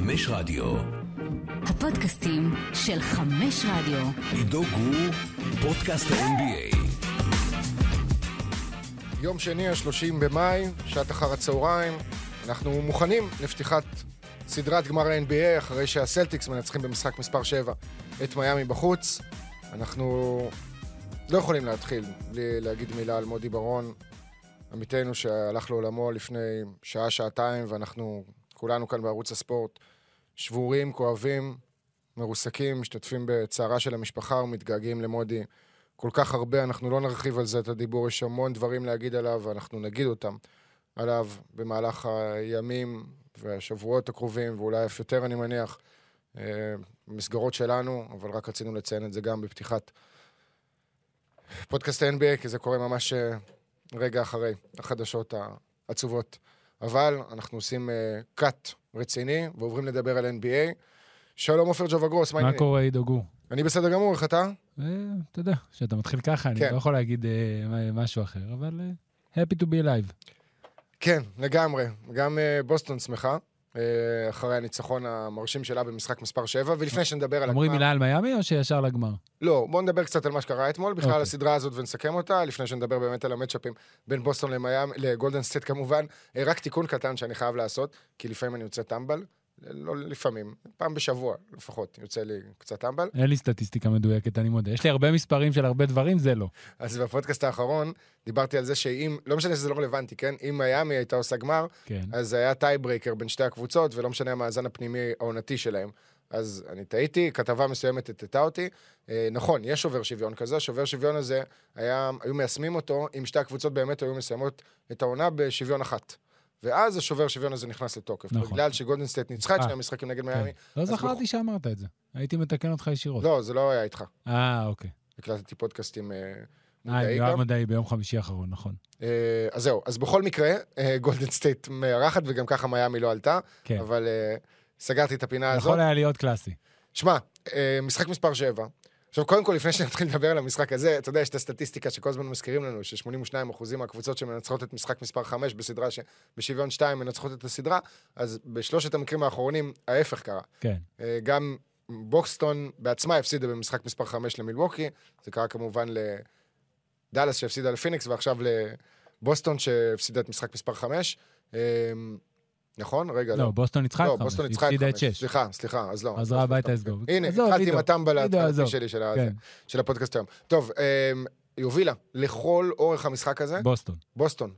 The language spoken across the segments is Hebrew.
חמש רדיו. הפודקאסטים של חמש רדיו. עידו גור, פודקאסט ה-NBA. יום שני, ה-30 במאי, שעת אחר הצהריים. אנחנו מוכנים לפתיחת סדרת גמר ה-NBA אחרי שהסלטיקס מנצחים במשחק מספר 7 את מיאמי בחוץ. אנחנו לא יכולים להתחיל בלי להגיד מילה על מודי ברון, עמיתנו שהלך לעולמו לפני שעה, שעתיים, ואנחנו כולנו כאן בערוץ הספורט שבורים, כואבים, מרוסקים, משתתפים בצערה של המשפחה ומתגעגעים למודי כל כך הרבה. אנחנו לא נרחיב על זה את הדיבור, יש המון דברים להגיד עליו, ואנחנו נגיד אותם עליו במהלך הימים והשבועות הקרובים, ואולי אף יותר, אני מניח, אה, במסגרות שלנו, אבל רק רצינו לציין את זה גם בפתיחת פודקאסט ה-NBA, כי זה קורה ממש אה, רגע אחרי החדשות העצובות. אבל אנחנו עושים קאט רציני ועוברים לדבר על NBA. שלום עופר ג'ובגרוס, מה מה העניינים? קורה, עידו גור? אני בסדר גמור, איך אתה? אה, אתה יודע, כשאתה מתחיל ככה, אני כן. לא יכול להגיד אה, מה- משהו אחר, אבל אה, happy to be alive. כן, לגמרי. גם אה, בוסטון שמחה, אה, אחרי הניצחון המרשים שלה במשחק מספר 7, ולפני שנדבר על אומרים הגמר... מילה על מיאמי או שישר לגמר? לא, בואו נדבר קצת על מה שקרה אתמול, בכלל על אוקיי. הסדרה הזאת ונסכם אותה, לפני שנדבר באמת על המצ'אפים בין בוסטון למיאמי, לגולדן סטייט כמובן. אה, רק תיקון קטן שאני חייב לעשות, כי לפעמים אני יוצא טמבל, לא לפעמים, פעם בשבוע לפחות יוצא לי קצת טמבל. אין לי סטטיסטיקה מדויקת, אני מודה. יש לי הרבה מספרים של הרבה דברים, זה לא. אז בפודקאסט האחרון דיברתי על זה שאם, לא משנה שזה לא רלוונטי, כן? אם מיאמי הייתה עושה גמר, כן. אז זה היה tiebreaker בין שתי הקבוצות, ולא משנה המאזן הפנימי העונתי שלהם. אז אני טעיתי, כתבה מסוימת הטטה אותי. אה, נכון, יש שובר שוויון כזה, שובר שוויון הזה, היה, היו מיישמים אותו אם שתי הקבוצות באמת היו מסיימות את העונה בשוויון אחת. ואז השובר שוויון הזה נכנס לתוקף. נכון. בגלל שגולדן סטייט ניצחה את אה. שני המשחקים נגד כן. מיאמי. לא זכרתי בכל- שאמרת את זה. הייתי מתקן אותך ישירות. לא, זה לא היה איתך. אה, אוקיי. הקלטתי פודקאסטים אה, אה, מודעי יואב גם. מדעי ביום חמישי האחרון, נכון. אה, אז זהו, אז בכל מקרה, אה, גולדן סטייט מארחת, וגם ככה מיאמי לא עלתה, כן. אבל אה, סגרתי את הפינה הזאת. יכול היה להיות קלאסי. שמע, אה, משחק מספר 7. עכשיו, קודם כל, לפני שנתחיל לדבר על המשחק הזה, אתה יודע, יש את הסטטיסטיקה שכל הזמן מזכירים לנו, ש-82% מהקבוצות שמנצחות את משחק מספר 5 בסדרה שבשוויון 2 מנצחות את הסדרה, אז בשלושת המקרים האחרונים, ההפך קרה. כן. אה, גם בוקסטון בעצמה הפסידה במשחק מספר 5 למילווקי, זה קרה כמובן לדאלאס שהפסידה לפיניקס, ועכשיו לבוסטון שהפסידה את משחק מספר 5. נכון? רגע, לא, לא. בוסטון ניצחה לא, את חמש. בוסטון ניצחה את הפסידה את 5. שש. סליחה, סליחה, אז לא. חזרה הביתה לסגור. הנה, התחלתי. עם הטמבל עידו, ההתחלתי עזוב. שלי של כן, של הפודקאסט היום. טוב, אמ, היא הובילה לכל אורך המשחק הזה, בוסטון. בוסטון.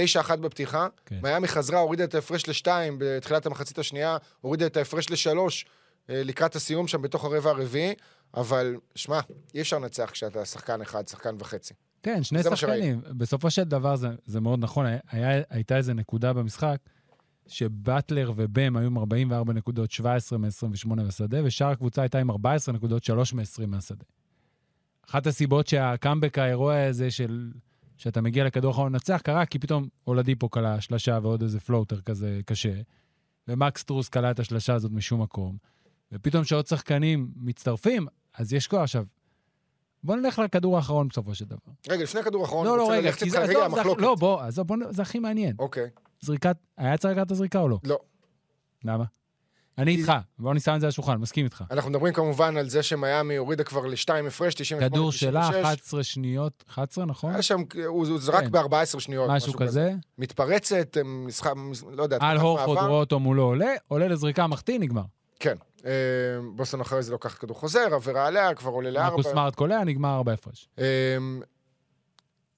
9-1 בפתיחה, כן. מיאמי חזרה, הורידה את ההפרש לשתיים בתחילת המחצית השנייה, הורידה את ההפרש לשלוש אה, לקראת הסיום שם בתוך הרבע הרביעי, אבל שמע, אי אפשר לנצח כשאתה שחקן אחד, שחקן וחצי. כן, שני שחקנים. בסופו של דבר זה, זה מאוד נכון. היה, הייתה איזו נקודה במשחק שבטלר ובם היו עם 44 נקודות, 17 מ-28 בשדה, ושאר הקבוצה הייתה עם 14 נקודות, 3 מ-20 מהשדה. אחת הסיבות שהקאמבק האירוע הזה של... שאתה מגיע לכדור אחרון לנצח, קרה כי פתאום אולדיפו קלע שלשה ועוד איזה פלוטר כזה קשה, ומקס טרוס קלע את השלשה הזאת משום מקום, ופתאום שעוד שחקנים מצטרפים, אז יש כוח. עכשיו, בוא נלך לכדור האחרון בסופו של דבר. רגע, לפני הכדור האחרון, לא, לא, רגע, כי איתך זה, רגע המחלוקת. לא, בוא, עזוב, בוא, זה הכי מעניין. אוקיי, זריקת, היה צריך לקחת את הזריקה או לא? לא. למה? אני איתך, בוא נשים את זה על השולחן, מסכים איתך. אנחנו מדברים כמובן על זה שמיאמי הורידה כבר לשתיים הפרש, 98 כדור שלה, 96. 11 שניות, 11, נכון? היה שם, הוא הוא זרק כן. ב-14 שניות, משהו כזה. מתפרצת, משחק, לא יודע, על הורפורד. רואה אותו מולו עולה, עולה לזריקה מחטיא, נגמר. כן. אה, בוסטון אחרי זה לוקח כדור חוזר, עבירה עליה, כבר עולה לארבע. מרקוס סמארט קולע, נגמר ארבע הפרש. אה,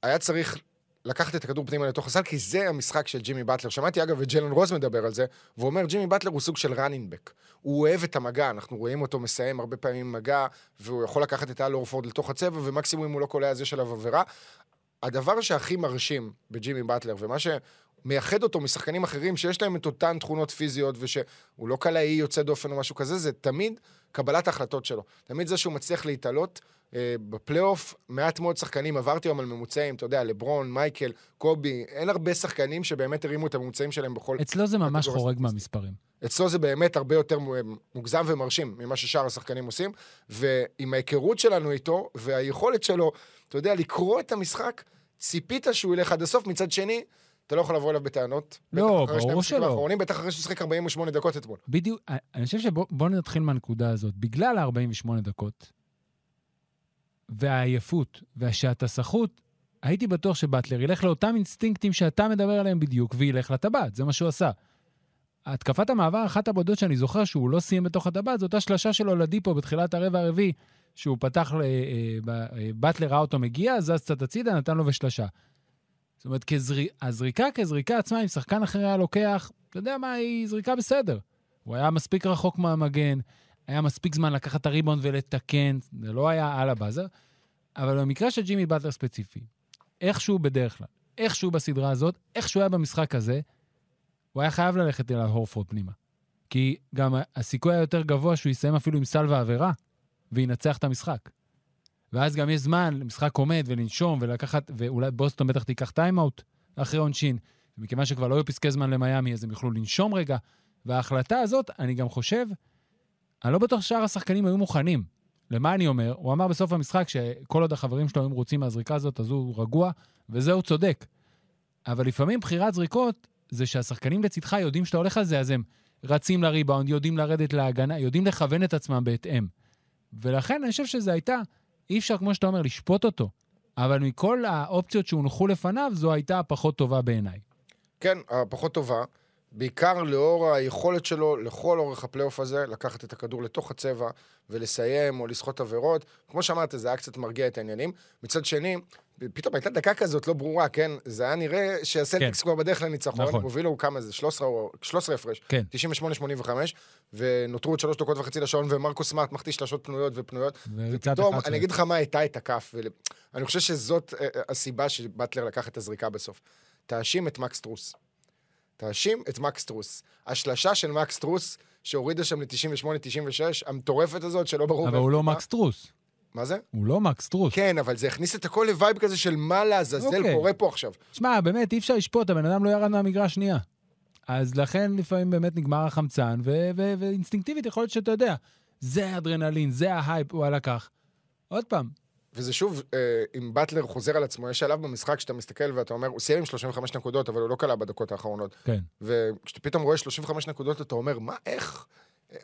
היה צריך לקחת את הכדור פנימה לתוך הסל, כי זה המשחק של ג'ימי באטלר. שמעתי אגב את ג'לן רוז מדבר על זה, והוא אומר, ג'ימי באטלר הוא סוג של ראנינבק. הוא אוהב את המגע, אנחנו רואים אותו מסיים הרבה פעמים מגע, והוא יכול לקחת את אל אורפורד לתוך הצבע, ומקסימום אם הוא לא קולע אז יש עליו עבירה. הדבר שהכי מרשים בג'ימי באטלר, ומה שמייחד אותו משחקנים אחרים שיש להם את אותן תכונות פיזיות, ושהוא לא קלעי יוצא דופן או משהו כזה, זה תמיד קבלת ההחלטות שלו. תמיד זה שהוא מצליח להתעלות. אה, בפלייאוף, מעט מאוד שחקנים, עברתי היום על ממוצעים, אתה יודע, לברון, מייקל, קובי, אין הרבה שחקנים שבאמת הרימו את הממוצעים שלהם בכל... אצלו זה ממש חורג. מהמספרים. אצלו זה באמת הרבה יותר מוגזם ומרשים ממה ששאר השחקנים עושים, ועם ההיכרות שלנו איתו, והיכולת שלו, אתה יודע, לקרוא את המשחק, ציפית שהוא ילך עד הסוף, מצד שני, אתה לא יכול לבוא אליו בטענות. לא, ברור שלא. האחרונים, בטח אחרי שהוא שיחק 48 דקות אתמול. בדיוק, אני חושב שבואו נתחיל מהנקודה הזאת. בגלל ה-48 דקות, והעייפות, והשעתסחות, הייתי בטוח שבטלר ילך לאותם אינסטינקטים שאתה מדבר עליהם בדיוק, וילך לטבעת, זה מה שהוא עשה. התקפת המעבר, אחת הבודדות שאני זוכר שהוא לא סיים בתוך הטבעת, זו אותה שלשה שלו לדיפו בתחילת הרבע הרביעי, שהוא פתח, אה, אה, באטלר ראה אותו מגיע, זז קצת הצידה, נתן לו ושלשה. זאת אומרת, כזר... הזריקה כזריקה עצמה, אם שחקן אחר היה לוקח, אתה יודע מה, היא זריקה בסדר. הוא היה מספיק רחוק מהמגן, היה מספיק זמן לקחת את הריבאונד ולתקן, זה לא היה על הבאזר. אבל במקרה של ג'ימי באטלר ספציפי, איכשהו בדרך כלל, איכשהו בסדרה הזאת, איכשהו היה במשחק הזה, הוא היה חייב ללכת אל ההורפורד פנימה. כי גם הסיכוי היה יותר גבוה שהוא יסיים אפילו עם סל ועבירה, וינצח את המשחק. ואז גם יש זמן למשחק עומד ולנשום ולקחת, ואולי בוסטון בטח תיקח timeout אחרי עונשין. מכיוון שכבר לא היו פסקי זמן למיאמי, אז הם יוכלו לנשום רגע. וההחלטה הזאת, אני גם חושב, אני לא בטוח ששאר השחקנים היו מוכנים. למה אני אומר? הוא אמר בסוף המשחק שכל עוד החברים שלו היו מרוצים מהזריקה הזאת, אז הוא רגוע, וזה הוא צודק. אבל לפעמים בחירת זריקות זה שהשחקנים לצדך יודעים שאתה הולך על זה, אז הם רצים לריבאונד, יודעים לרדת להגנה, יודעים לכוון את עצמם בהתאם. ולכן אני חושב שזו הייתה, אי אפשר, כמו שאתה אומר, לשפוט אותו, אבל מכל האופציות שהונחו לפניו, זו הייתה הפחות טובה בעיניי. כן, הפחות טובה. בעיקר לאור היכולת שלו לכל אורך הפלייאוף הזה, לקחת את הכדור לתוך הצבע ולסיים או לסחוט עבירות. כמו שאמרת, זה היה קצת מרגיע את העניינים. מצד שני, פתאום הייתה דקה כזאת לא ברורה, כן? זה היה נראה שהסלטיקס כן. כבר בדרך לניצחון. נכון. הובילו כמה זה? 13, או- 13 הפרש. כן. 98-85, ונותרו עוד שלוש דקות וחצי לשעון, ומרקו סמארט מחטיא שלשות פנויות ופנויות. ופתאום, 11. אני אגיד לך מה הייתה את הכף, ואני חושב שזאת אה, אה, הסיבה שבטלר לקח את הזריקה בסוף. תאשים את מקס טרוס. תאשים את מקס טרוס. השלשה של מקס טרוס, שהורידה שם ל-98-96, המטורפת הזאת, שלא ברור... אבל הוא לא היא באה. מקס סטרוס. מה זה? הוא לא מקס סטרוס. כן, אבל זה הכניס את הכל ל vibe כזה של מה לעזאזל אוקיי. קורה פה עכשיו. שמע, באמת, אי אפשר לשפוט, הבן אדם לא ירד מהמגרש שנייה. אז לכן לפעמים באמת נגמר החמצן, ו- ו- ואינסטינקטיבית יכול להיות שאתה יודע, זה האדרנלין, זה ההייפ, הוא לקח. עוד פעם, וזה שוב, אה, אם באטלר חוזר על עצמו, יש שלב במשחק שאתה מסתכל ואתה אומר, הוא סיים עם 35 נקודות, אבל הוא לא קלע בדקות האחרונות. כן. וכשאתה פתאום רואה 35 נקודות, אתה אומר, מה, איך? אה,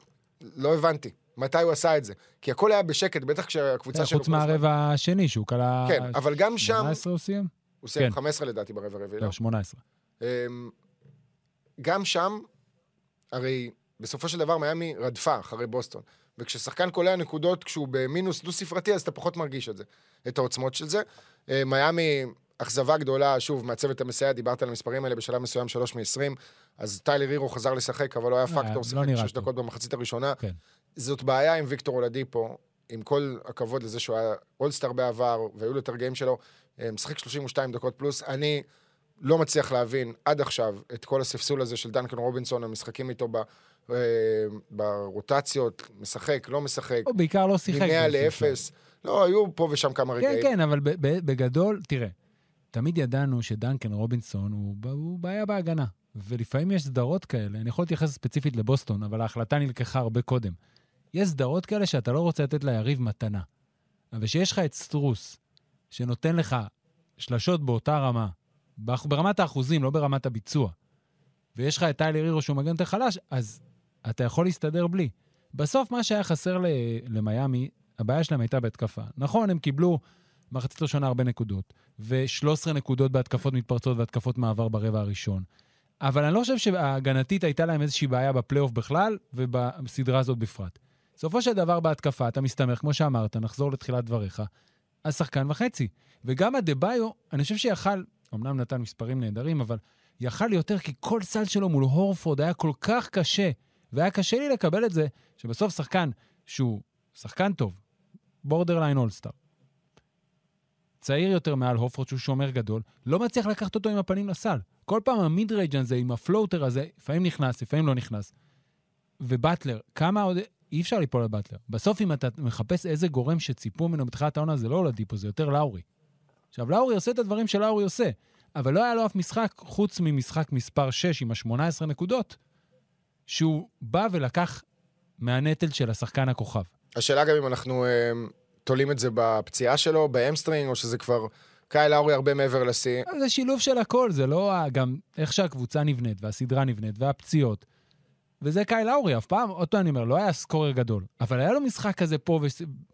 לא הבנתי. מתי הוא עשה את זה? כי הכל היה בשקט, בטח כשהקבוצה שלו... חוץ מהרבע השני, שהוא כלה... כן, אבל גם שם... 18 הוא סיים? הוא סיים כן. 15 לדעתי ברבע הרביעי, לא? לא, 18. אמ, גם שם, הרי בסופו של דבר מיאמי רדפה אחרי בוסטון. וכששחקן קולע נקודות כשהוא במינוס דו-ספרתי, אז אתה פחות מרגיש את זה, את העוצמות של זה. אה, מיאמי, אכזבה גדולה, שוב, מהצוות המסייע, דיברת על המספרים האלה בשלב מסוים 3 מ-20, אז טיילר הירו חזר לשחק, אבל לא היה פקטור, שיחק נראה 6 טוב. דקות במחצית הראשונה. כן. זאת בעיה עם ויקטור אולדיפו, עם כל הכבוד לזה שהוא היה אולסטאר בעבר, והיו לו יותר רגעים שלו, אה, משחק 32 דקות פלוס. אני לא מצליח להבין עד עכשיו את כל הספסול הזה של דנקן רובינסון, המשחקים איתו ב, אה, ברוטציות, משחק, לא משחק, הוא בעיקר לא שיחק. מ-100 באיזשהו ל-0. לא, היו פה ושם כמה כן, רגעים. כן, אבל ב- ב- בגדול, תראה, תמיד ידענו שדנקן רובינסון הוא, הוא בעיה בהגנה. ולפעמים יש סדרות כאלה, אני יכול להתייחס ספציפית לבוסטון, אבל ההחלטה נלקחה הרבה קודם. יש סדרות כאלה שאתה לא רוצה לתת ליריב מתנה. אבל שיש לך את סטרוס, שנותן לך שלשות באותה רמה, ברמת האחוזים, לא ברמת הביצוע, ויש לך את טיילר הירו שהוא מגן יותר חלש, אז אתה יכול להסתדר בלי. בסוף מה שהיה חסר ל- למיאמי, הבעיה שלהם הייתה בהתקפה. נכון, הם קיבלו מחצית ראשונה הרבה נקודות, ו-13 נקודות בהתקפות מתפרצות והתקפות מעבר ברבע הראשון. אבל אני לא חושב שההגנתית הייתה להם איזושהי בעיה בפלייאוף בכלל, ובסדרה הזאת בפרט. בסופו של דבר בהתקפה אתה מסתמך, כמו שאמרת, נחזור לתחילת דבריך, על שחקן וחצי. וגם הדה-ביו, אני חושב שיכל, אמנם נתן מספרים נהדרים, אבל יכל יותר, כי כל סל שלו מול הורפורד היה כל כך קשה, והיה קשה לי לקבל את זה, שבסוף שחקן שהוא שחקן טוב, borderline all-star, צעיר יותר מעל הורפורד, שהוא שומר גדול, לא מצליח לקחת אותו עם הפנים לסל. כל פעם ה mid-range הזה, עם ה floater הזה, לפעמים נכנס, לפעמים לא נכנס. ובטלר, כמה עוד... אי אפשר ליפול על באטלר. בסוף, אם אתה מחפש איזה גורם שציפו ממנו בתחילת העונה, זה לא אולדיפו, זה יותר לאורי. עכשיו, לאורי עושה את הדברים שלאורי עושה, אבל לא היה לו אף משחק, חוץ ממשחק מספר 6 עם ה-18 נקודות, שהוא בא ולקח מהנטל של השחקן הכוכב. השאלה גם אם אנחנו אה, תולים את זה בפציעה שלו, בהאמסטרינג, או שזה כבר קייל לאורי הרבה מעבר לשיא. זה שילוב של הכל, זה לא גם איך שהקבוצה נבנית, והסדרה נבנית, והפציעות. וזה קייל לאורי, אף פעם, עוד פעם אני אומר, לא היה scorer גדול, אבל היה לו משחק כזה פה,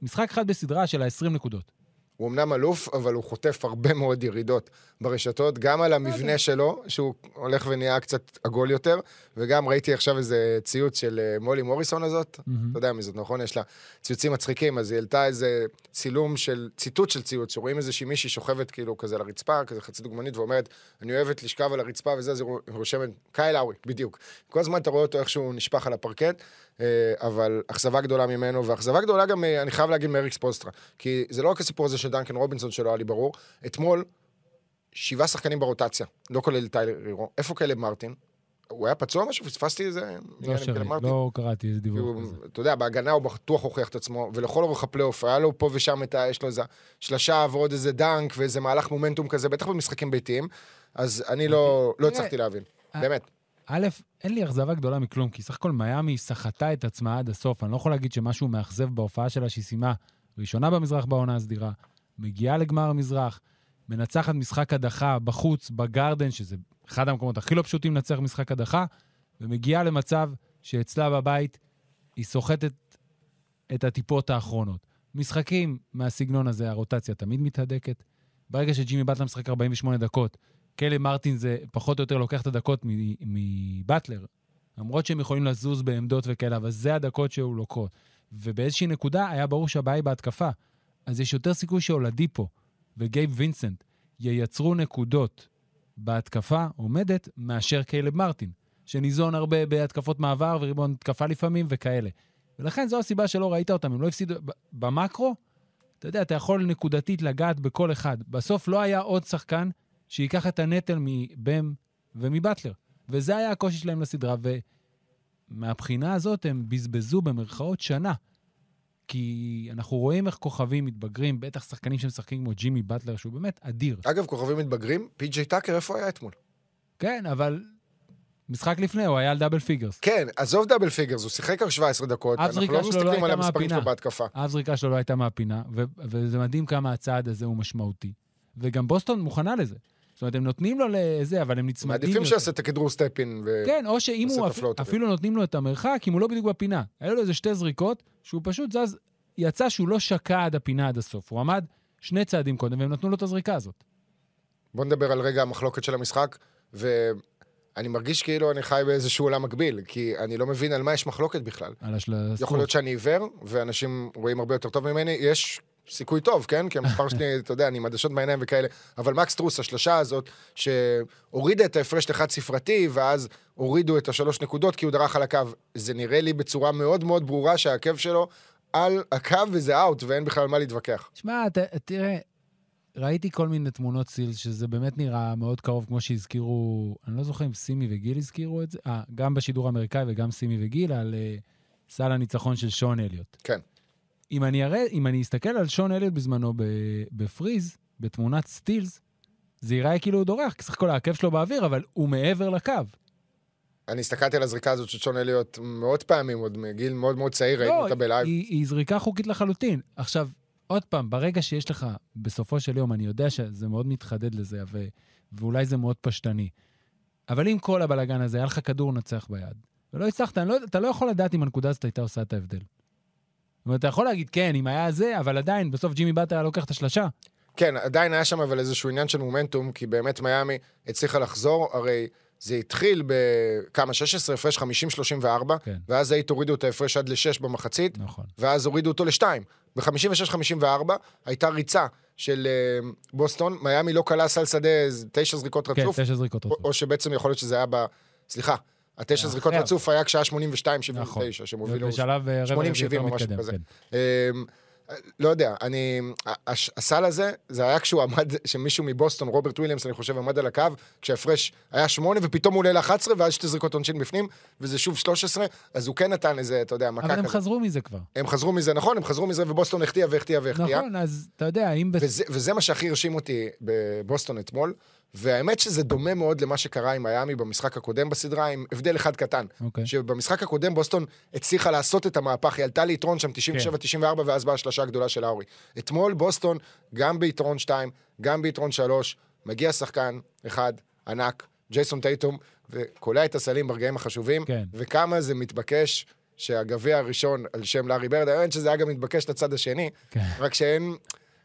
משחק אחד בסדרה של ה-20 נקודות. הוא אמנם אלוף, אבל הוא חוטף הרבה מאוד ירידות ברשתות, גם על המבנה שלו, שהוא הולך ונהיה קצת עגול יותר, וגם ראיתי עכשיו איזה ציוץ של אה, מולי מוריסון הזאת, מהמם. אתה יודע מי זאת, נכון? יש לה ציוצים מצחיקים, אז היא העלתה איזה צילום של, ציטוט של ציוץ, שרואים איזושהי מישהי שוכבת כאילו כזה על הרצפה, כזה חצי דוגמנית, ואומרת, אני אוהבת לשכב על הרצפה וזה, אז היא רושמת, קייל האווי, בדיוק. כל הזמן אתה רואה אותו איך שהוא נשפך על הפרקט, אה, אבל אכזבה גדולה ממנו, ואכזבה גדולה גם, אה, אני חייב להגיד, מאריקס פוסטרה. כי זה לא רק הסיפור הזה של דנקן רובינסון שלא היה לי ברור. אתמול, שבעה שחקנים ברוטציה, לא כולל טיילר הירו. איפה קיילב מרטין? הוא היה פצוע משהו? פספסתי איזה... לא כשיר? לא קראתי איזה הוא, כזה. אתה יודע, בהגנה הוא בטוח הוכיח את עצמו, ולכל אורך הפלייאוף, היה לו פה ושם את ה... יש לו איזה שלשה ועוד איזה dunk ואיזה מהלך מומנטום כזה, בטח במשחקים ביתיים, אז אני לא, לא תראה, הצלחתי להבין, אה, באמת. א', אין לי אכזבה גדולה מכלום, כי סך הכל מיאמי סחטה את עצמה עד הסוף. אני לא יכול להגיד שמשהו מאכזב בהופעה שלה, שהיא סיימה ראשונה במזרח בעונה הסדירה, מגיעה לגמר המזרח, מנצחת משחק הדחה בחוץ, בגרדן, שזה אחד המקומות הכי לא פשוטים לנצח משחק הדחה, ומגיעה למצב שאצלה בבית היא סוחטת את הטיפות האחרונות. משחקים מהסגנון הזה, הרוטציה תמיד מתהדקת. ברגע שג'ימי באטלר משחק 48 דקות, קלב מרטין זה פחות או יותר לוקח את הדקות מבטלר. למרות שהם יכולים לזוז בעמדות וכאלה, אבל זה הדקות שהוא לוקחות. ובאיזושהי נקודה היה ברור שהבעיה היא בהתקפה. אז יש יותר סיכוי שאולדיפו וגייב וינסנט ייצרו נקודות בהתקפה עומדת מאשר קלב מרטין, שניזון הרבה בהתקפות מעבר וריבון התקפה לפעמים וכאלה. ולכן זו הסיבה שלא ראית אותם, הם לא הפסידו... במקרו, אתה יודע, אתה יכול נקודתית לגעת בכל אחד. בסוף לא היה עוד שחקן שייקח את הנטל מבם ומבטלר. וזה היה הקושי שלהם לסדרה, ומהבחינה הזאת הם בזבזו במרכאות שנה. כי אנחנו רואים איך כוכבים מתבגרים, בטח שחקנים שמשחקים כמו ג'ימי באטלר, שהוא באמת אדיר. אגב, כוכבים מתבגרים, פי.ג'יי טאקר, איפה היה אתמול? כן, אבל משחק לפני, הוא היה על double figures. כן, עזוב double figures, הוא שיחק רק 17 דקות, אנחנו לא שלו לא מסתכלים על המספרים שלו. בהתקפה. אף זריקה שלו לא הייתה מהפינה, ו- וזה מדהים כמה הצעד הזה הוא משמעותי. וגם בוסטון מוכנה לזה. זאת אומרת, הם נותנים לו לזה, אבל הם נצמדים... מעדיפים. שיעשה את הכדרור סטפין. ו- כן, או שאם הוא אפ... אפילו נותנים לו את המרחק, אם הוא לא בדיוק בפינה. היו לו איזה שתי זריקות, שהוא פשוט זז, יצא שהוא לא שקע עד הפינה עד הסוף. הוא עמד שני צעדים קודם, והם נתנו לו את הזריקה הזאת. בוא נדבר על רגע המחלוקת של המשחק, ואני מרגיש כאילו אני חי באיזשהו עולם מקביל, כי אני לא מבין על מה יש מחלוקת בכלל. על השל... יכול להיות שאני עיוור, ואנשים רואים הרבה יותר טוב ממני, יש סיכוי טוב, כן? כי המספר שלי, אתה יודע, אני עם עדשות בעיניים וכאלה, אבל מקס טרוס, השלושה הזאת, שהורידה את ההפרש לחד ספרתי, ואז הורידו את השלוש נקודות כי הוא דרך על הקו, זה נראה לי בצורה מאוד מאוד ברורה שהעקב שלו על הקו וזה אאוט, ואין בכלל מה להתווכח. שמע, תראה, ראיתי כל מיני תמונות סילס, שזה באמת נראה מאוד קרוב, כמו שהזכירו, אני לא זוכר אם סימי וגיל הזכירו את זה, אה, גם בשידור האמריקאי וגם סימי וגיל, על uh, סל הניצחון של שון אליוט. כן. אם אני, אראה, אם אני אסתכל על שון אליוט בזמנו בפריז, בתמונת סטילס, זה ייראה כאילו הוא דורך, כי סך הכל העקב שלו באוויר, אבל הוא מעבר לקו. אני הסתכלתי על הזריקה הזאת של שון אליוט מאות פעמים, עוד מגיל מאוד מאוד צעיר, ראינו אותה ב-live. לא, היא, היא זריקה חוקית לחלוטין. עכשיו, עוד פעם, ברגע שיש לך, בסופו של יום, אני יודע שזה מאוד מתחדד לזה, ו, ואולי זה מאוד פשטני, אבל אם כל הבלגן הזה, היה לך כדור נצח ביד, ולא הצלחת, לא, אתה לא יכול לדעת אם הנקודה הזאת הייתה עושה את ההבדל. זאת אומרת, אתה יכול להגיד, כן, אם היה זה, אבל עדיין, בסוף ג'ימי באטר היה לוקח את השלשה. כן, עדיין היה שם אבל איזשהו עניין של מומנטום, כי באמת מיאמי הצליחה לחזור, הרי זה התחיל בכמה, 16 הפרש 50-34, כן. ואז היית הורידו את ההפרש עד ל-6 במחצית, נכון. ואז הורידו אותו ל-2. ב-56-54 הייתה ריצה של אה, בוסטון, מיאמי לא כלה סל שדה תשע זריקות כן, רצוף, תשע זריקות או, רצוף. או שבעצם יכול להיות שזה היה ב... סליחה, התשע אחרי. זריקות רצוף היה כשהיה 82-79, נכון. שהם הובילו בשלב אה, רבע 80-70 יותר או משהו כזה. כן. אמ, לא יודע, אני... הסל הזה, זה היה כשהוא עמד, שמישהו מבוסטון, רוברט וויליאמס, אני חושב, עמד על הקו, כשההפרש היה שמונה, ופתאום הוא עולה ל-11, ואז שתי זריקות עונשין בפנים, וזה שוב 13, אז הוא כן נתן איזה, אתה יודע, מכה אבל הם כזאת. חזרו מזה כבר. הם חזרו מזה, נכון, הם חזרו מזה, ובוסטון החטיאה והחטיאה והחטיאה. נכון, אז אתה יודע, אם... וזה, וזה מה שהכי הרשים אותי בבוסטון אתמול, והאמת שזה דומה מאוד למה שקרה עם מיאמי במשחק הקודם בסדרה, עם הבדל אחד קטן. אוקיי. שבמשחק הקודם בוסטון הצליחה לעשות את המהפך, היא עלתה ליתרון שם 97-94, ואז באה השלשה הגדולה של האורי. אתמול בוסטון, גם ביתרון 2, גם ביתרון 3, מגיע שחקן אחד, ענק, ג'ייסון טייטום, וקולע את הסלים ברגעים החשובים, כן. וכמה זה מתבקש שהגביע הראשון על שם לארי ברד, האמת שזה היה גם מתבקש לצד השני, כן. רק שאין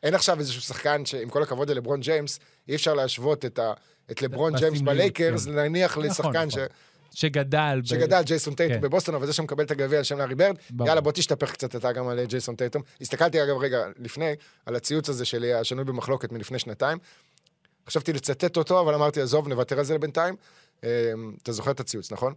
אין עכשיו איזשהו שחקן שעם כל הכבוד ללברון ג'יימס, אי אפשר להשוות את, ה, את לברון ג'יימס בלייקרס, כן. נניח נכון, לשחקן ש... נכון. שגדל. ב- שגדל ג'ייסון טייטום כן. בבוסטון, אבל זה שמקבל את הגביע על שם לארי ברד, ברור. יאללה בוא תשתפך קצת אתה גם על אה, ג'ייסון טייטום. הסתכלתי אגב רגע לפני, על הציוץ הזה שלי, השנוי במחלוקת מלפני שנתיים. חשבתי לצטט אותו, אבל אמרתי עזוב, נוותר על זה לבינתיים. אה, אתה זוכר את הציוץ, נכון?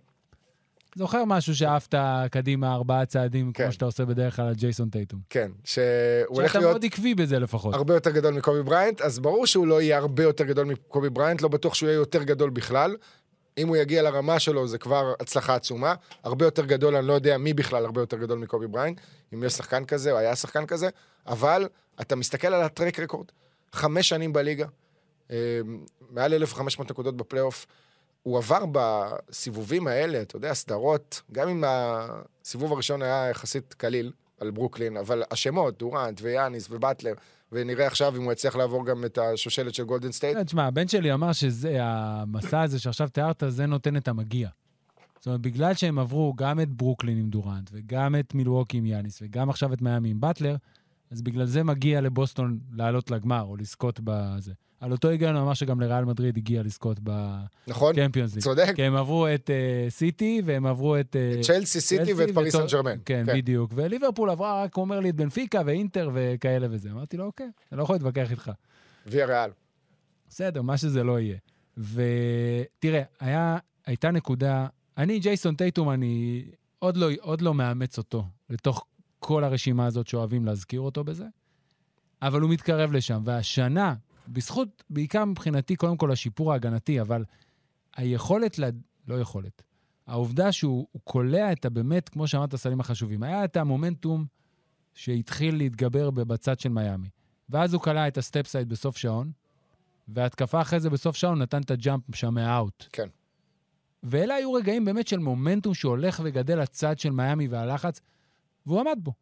זוכר משהו שאהבת קדימה ארבעה צעדים, כן. כמו שאתה עושה בדרך כלל על ג'ייסון טייטום. כן, שהוא הולך שאתה להיות מאוד עקבי בזה לפחות. הרבה יותר גדול מקובי בריינט, אז ברור שהוא לא יהיה הרבה יותר גדול מקובי בריינט, לא בטוח שהוא יהיה יותר גדול בכלל. אם הוא יגיע לרמה שלו, זה כבר הצלחה עצומה. הרבה יותר גדול, אני לא יודע מי בכלל הרבה יותר גדול מקובי בריינט, אם יש שחקן כזה או היה שחקן כזה, אבל אתה מסתכל על ה-track record, חמש שנים בליגה, אה, מעל 1,500 נקודות בפלייאוף. הוא עבר בסיבובים האלה, אתה יודע, סדרות, גם אם הסיבוב הראשון היה יחסית קליל על ברוקלין, אבל השמות, דורנט ויאניס ובטלר, ונראה עכשיו אם הוא יצליח לעבור גם את השושלת של גולדן סטייט. כן, תשמע, הבן שלי אמר שזה, המסע הזה שעכשיו תיארת, זה נותן את המגיע. זאת אומרת, בגלל שהם עברו גם את ברוקלין עם דורנט, וגם את מילווקי עם יאניס, וגם עכשיו את מיאמי עם באטלר, אז בגלל זה מגיע לבוסטון לעלות לגמר, או לזכות בזה. על אותו היגיון אמר שגם לריאל מדריד הגיע לזכות נכון? ליגה. צודק. כי הם עברו את אה, סיטי, והם עברו את... אה, צ'לסי, סיטי ואת פריס סן ג'רמן. כן, בדיוק. וליברפול עברה, רק אומר לי את בנפיקה ואינטר וכאלה וזה. אמרתי לו, אוקיי, אני לא יכול להתווכח איתך. ויה ריאל. בסדר, מה שזה לא יהיה. ותראה, היה, הייתה נקודה, אני, ג'ייסון טייטום, אני עוד לא, עוד לא מאמץ אותו לתוך כל הרשימה הזאת שאוהבים להזכיר אותו בזה, אבל הוא מתקרב לשם. והשנה, בזכות, בעיקר מבחינתי, קודם כל השיפור ההגנתי, אבל היכולת, ל... לא יכולת, העובדה שהוא הוא קולע את הבאמת, כמו שאמרת, הסלים החשובים. היה את המומנטום שהתחיל להתגבר בצד של מיאמי. ואז הוא קלע את ה-step side בסוף שעון, והתקפה אחרי זה בסוף שעון נתן את ה-jump שם מה-out. כן. ואלה היו רגעים באמת של מומנטום שהולך וגדל לצד של מיאמי והלחץ, והוא עמד בו.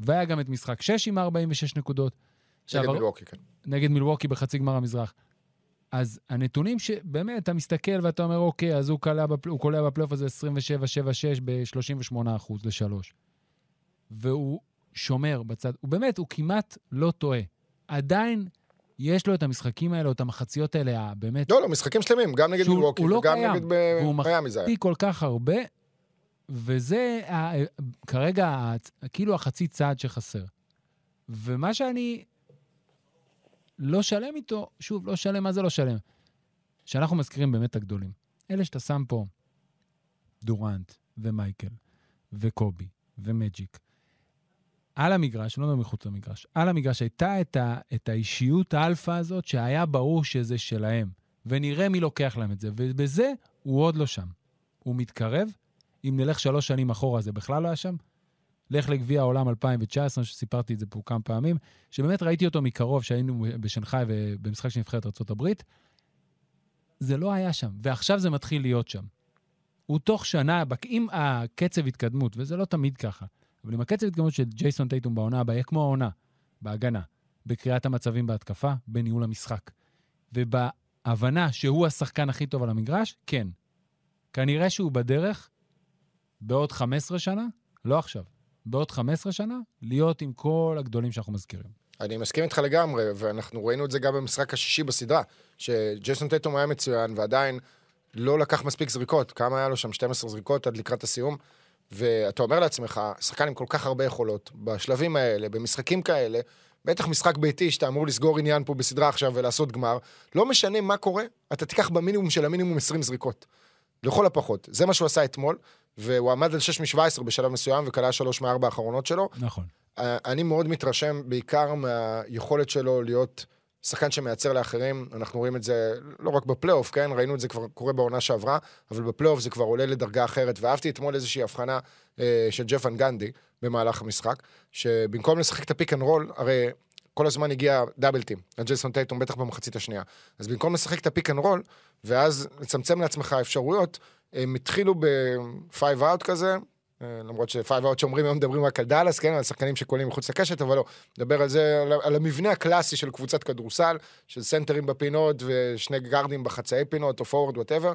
והיה גם את משחק 6 עם 46 נקודות. נגד הר- מילווקי, כן. נגד מילווקי בחצי גמר המזרח. אז הנתונים שבאמת, אתה מסתכל ואתה אומר, אוקיי, אז הוא קולע, בפל... בפלייאוף הזה 27-7-6 ב-38% ל-3. והוא שומר בצד, הוא באמת, הוא כמעט לא טועה. עדיין יש לו את המשחקים האלה, או את המחציות האלה, הבאמת, לא, לא, משחקים שלמים, גם נגד מילווקי, לא וגם קיים, נגד והוא ב- מיאמי זה היה. מחטיא כל כך הרבה, וזה ה- כרגע כאילו החצי צעד שחסר. ומה שאני לא שלם איתו, שוב, לא שלם, מה זה לא שלם? שאנחנו מזכירים באמת את הגדולים. אלה שאתה שם פה, דורנט ומייקל וקובי ומג'יק. על המגרש, לא מדבר מחוץ למגרש, על המגרש הייתה את, ה, את האישיות האלפא הזאת שהיה ברור שזה שלהם. ונראה מי לוקח להם את זה. ובזה הוא עוד לא שם. הוא מתקרב. אם נלך שלוש שנים אחורה, זה בכלל לא היה שם. לך לגביע העולם 2019, שסיפרתי את זה פה כמה פעמים, שבאמת ראיתי אותו מקרוב, שהיינו בשנגחאי ובמשחק של נבחרת ארה"ב. זה לא היה שם, ועכשיו זה מתחיל להיות שם. הוא תוך שנה, עם הקצב התקדמות, וזה לא תמיד ככה, אבל עם הקצב התקדמות של ג'ייסון טייטום בעונה הבאה, כמו העונה, בהגנה, בקריאת המצבים בהתקפה, בניהול המשחק. ובהבנה שהוא השחקן הכי טוב על המגרש, כן. כנראה שהוא בדרך, בעוד 15 שנה, לא עכשיו, בעוד 15 שנה, להיות עם כל הגדולים שאנחנו מזכירים. אני מסכים איתך לגמרי, ואנחנו ראינו את זה גם במשחק השישי בסדרה, שג'ייסון טייטום היה מצוין, ועדיין לא לקח מספיק זריקות. כמה היה לו שם? 12 זריקות עד לקראת הסיום. ואתה אומר לעצמך, שחקן עם כל כך הרבה יכולות, בשלבים האלה, במשחקים כאלה, בטח משחק ביתי שאתה אמור לסגור עניין פה בסדרה עכשיו ולעשות גמר, לא משנה מה קורה, אתה תיקח במינימום של המינימום 20 זריקות. לכל הפחות. זה מה שהוא עשה אתמול, והוא עמד על 6 מ-17 בשלב מסוים וכלה 3 מ-4 האחרונות שלו. נכון. אני מאוד מתרשם בעיקר מהיכולת שלו להיות שחקן שמייצר לאחרים. אנחנו רואים את זה לא רק בפלייאוף, כן? ראינו את זה כבר קורה בעונה שעברה, אבל בפלייאוף זה כבר עולה לדרגה אחרת. ואהבתי אתמול איזושהי הבחנה אה, של ג'ף ואן גנדי במהלך המשחק, שבמקום לשחק את ה-pick and roll, הרי כל הזמן הגיע double team, לג'ייסון טייטום, בטח במחצית השנייה. אז במקום לשחק את ה-pick and roll, ואז לצמצם לעצמך אפשרויות, הם התחילו ב-five out כזה, אה, למרות ש-five out שאומרים היום מדברים רק על דאלאס, כן, על שחקנים שקולעים מחוץ לקשת, אבל לא, נדבר על זה, על, על המבנה הקלאסי של קבוצת כדורסל, של סנטרים בפינות ושני גארדים בחצאי פינות, או פורוורד, whatever,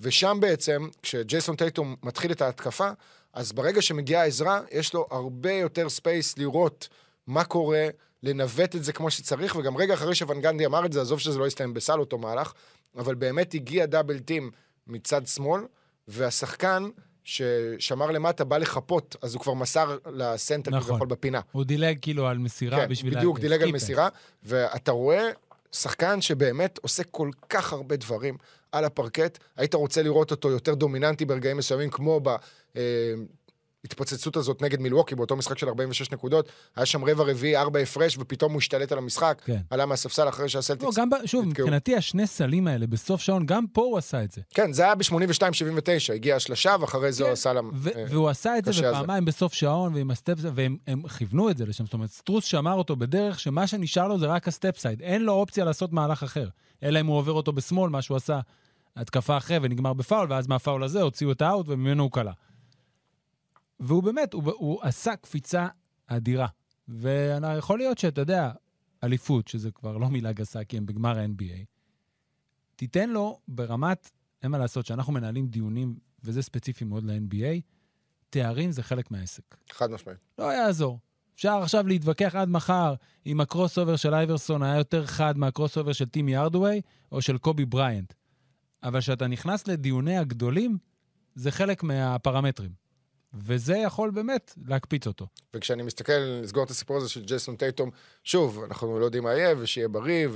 ושם בעצם, כשג'ייסון טייטום מתחיל את ההתקפה, אז ברגע שמגיעה העזרה, יש לו הרבה יותר space לראות מה קורה, לנווט את זה כמו שצריך, וגם רגע אחרי שוואן גנדי אמר את זה, עזוב שזה לא יסתיים בסל אותו מהלך, אבל באמת הגיע double team מצד שמאל, והשחקן ששמר למטה בא לחפות, אז הוא כבר מסר לסנטר נכון. כביכול בפינה. הוא דילג כאילו על מסירה כן, בשביל... בדיוק, ה- דילג על. מסירה, ואתה רואה שחקן שבאמת עושה כל כך הרבה דברים על הפרקט, היית רוצה לראות אותו יותר דומיננטי ברגעים מסוימים, כמו ב... אה, התפוצצות הזאת נגד מילווקי באותו משחק של 46 נקודות, היה שם רבע רביעי, ארבע הפרש, ופתאום הוא השתלט על המשחק, כן. עלה מהספסל אחרי לא, שהסלטיקס... גם, ב- שוב, נתקעו. מבחינתי השני סלים האלה בסוף שעון, גם פה הוא עשה את זה. כן, זה היה ב-82-79, הגיע השלשה, ואחרי זה הוא כן, עשה לה... ו- אה, והוא עשה את זה בפעמיים בסוף שעון, ועם ה step והם הם כיוונו את זה לשם. זאת אומרת, סטרוס שמר אותו בדרך שמה שנשאר לו זה רק ה step side. אין לו אופציה לעשות מהלך אחר. אלא אם הוא עובר אותו בשמאל, מה שהוא עשה, התקפה אחרי ונגמר בפאול, ואז מהפאול הזה הוציאו את האאוט וממנו הוא קלע. והוא באמת, הוא, הוא עשה קפיצה אדירה. ויכול להיות שאתה יודע, אליפות, שזה כבר לא מילה גסה, כי הם בגמר ה-NBA, תיתן לו ברמת, אין מה לעשות, שאנחנו מנהלים דיונים, וזה ספציפי מאוד ל-NBA, תארים זה חלק מהעסק. חד משמעית. לא יעזור. אפשר עכשיו להתווכח עד מחר אם ה crossover של אייברסון היה יותר חד מה crossover של טים הארדוויי או של קובי בריינט. אבל כשאתה נכנס לדיוני הגדולים, זה חלק מהפרמטרים. וזה יכול באמת להקפיץ אותו. וכשאני מסתכל, לסגור את הסיפור הזה של ג'ייסון טייטום, שוב, אנחנו לא יודעים מה יהיה, ושיהיה בריא,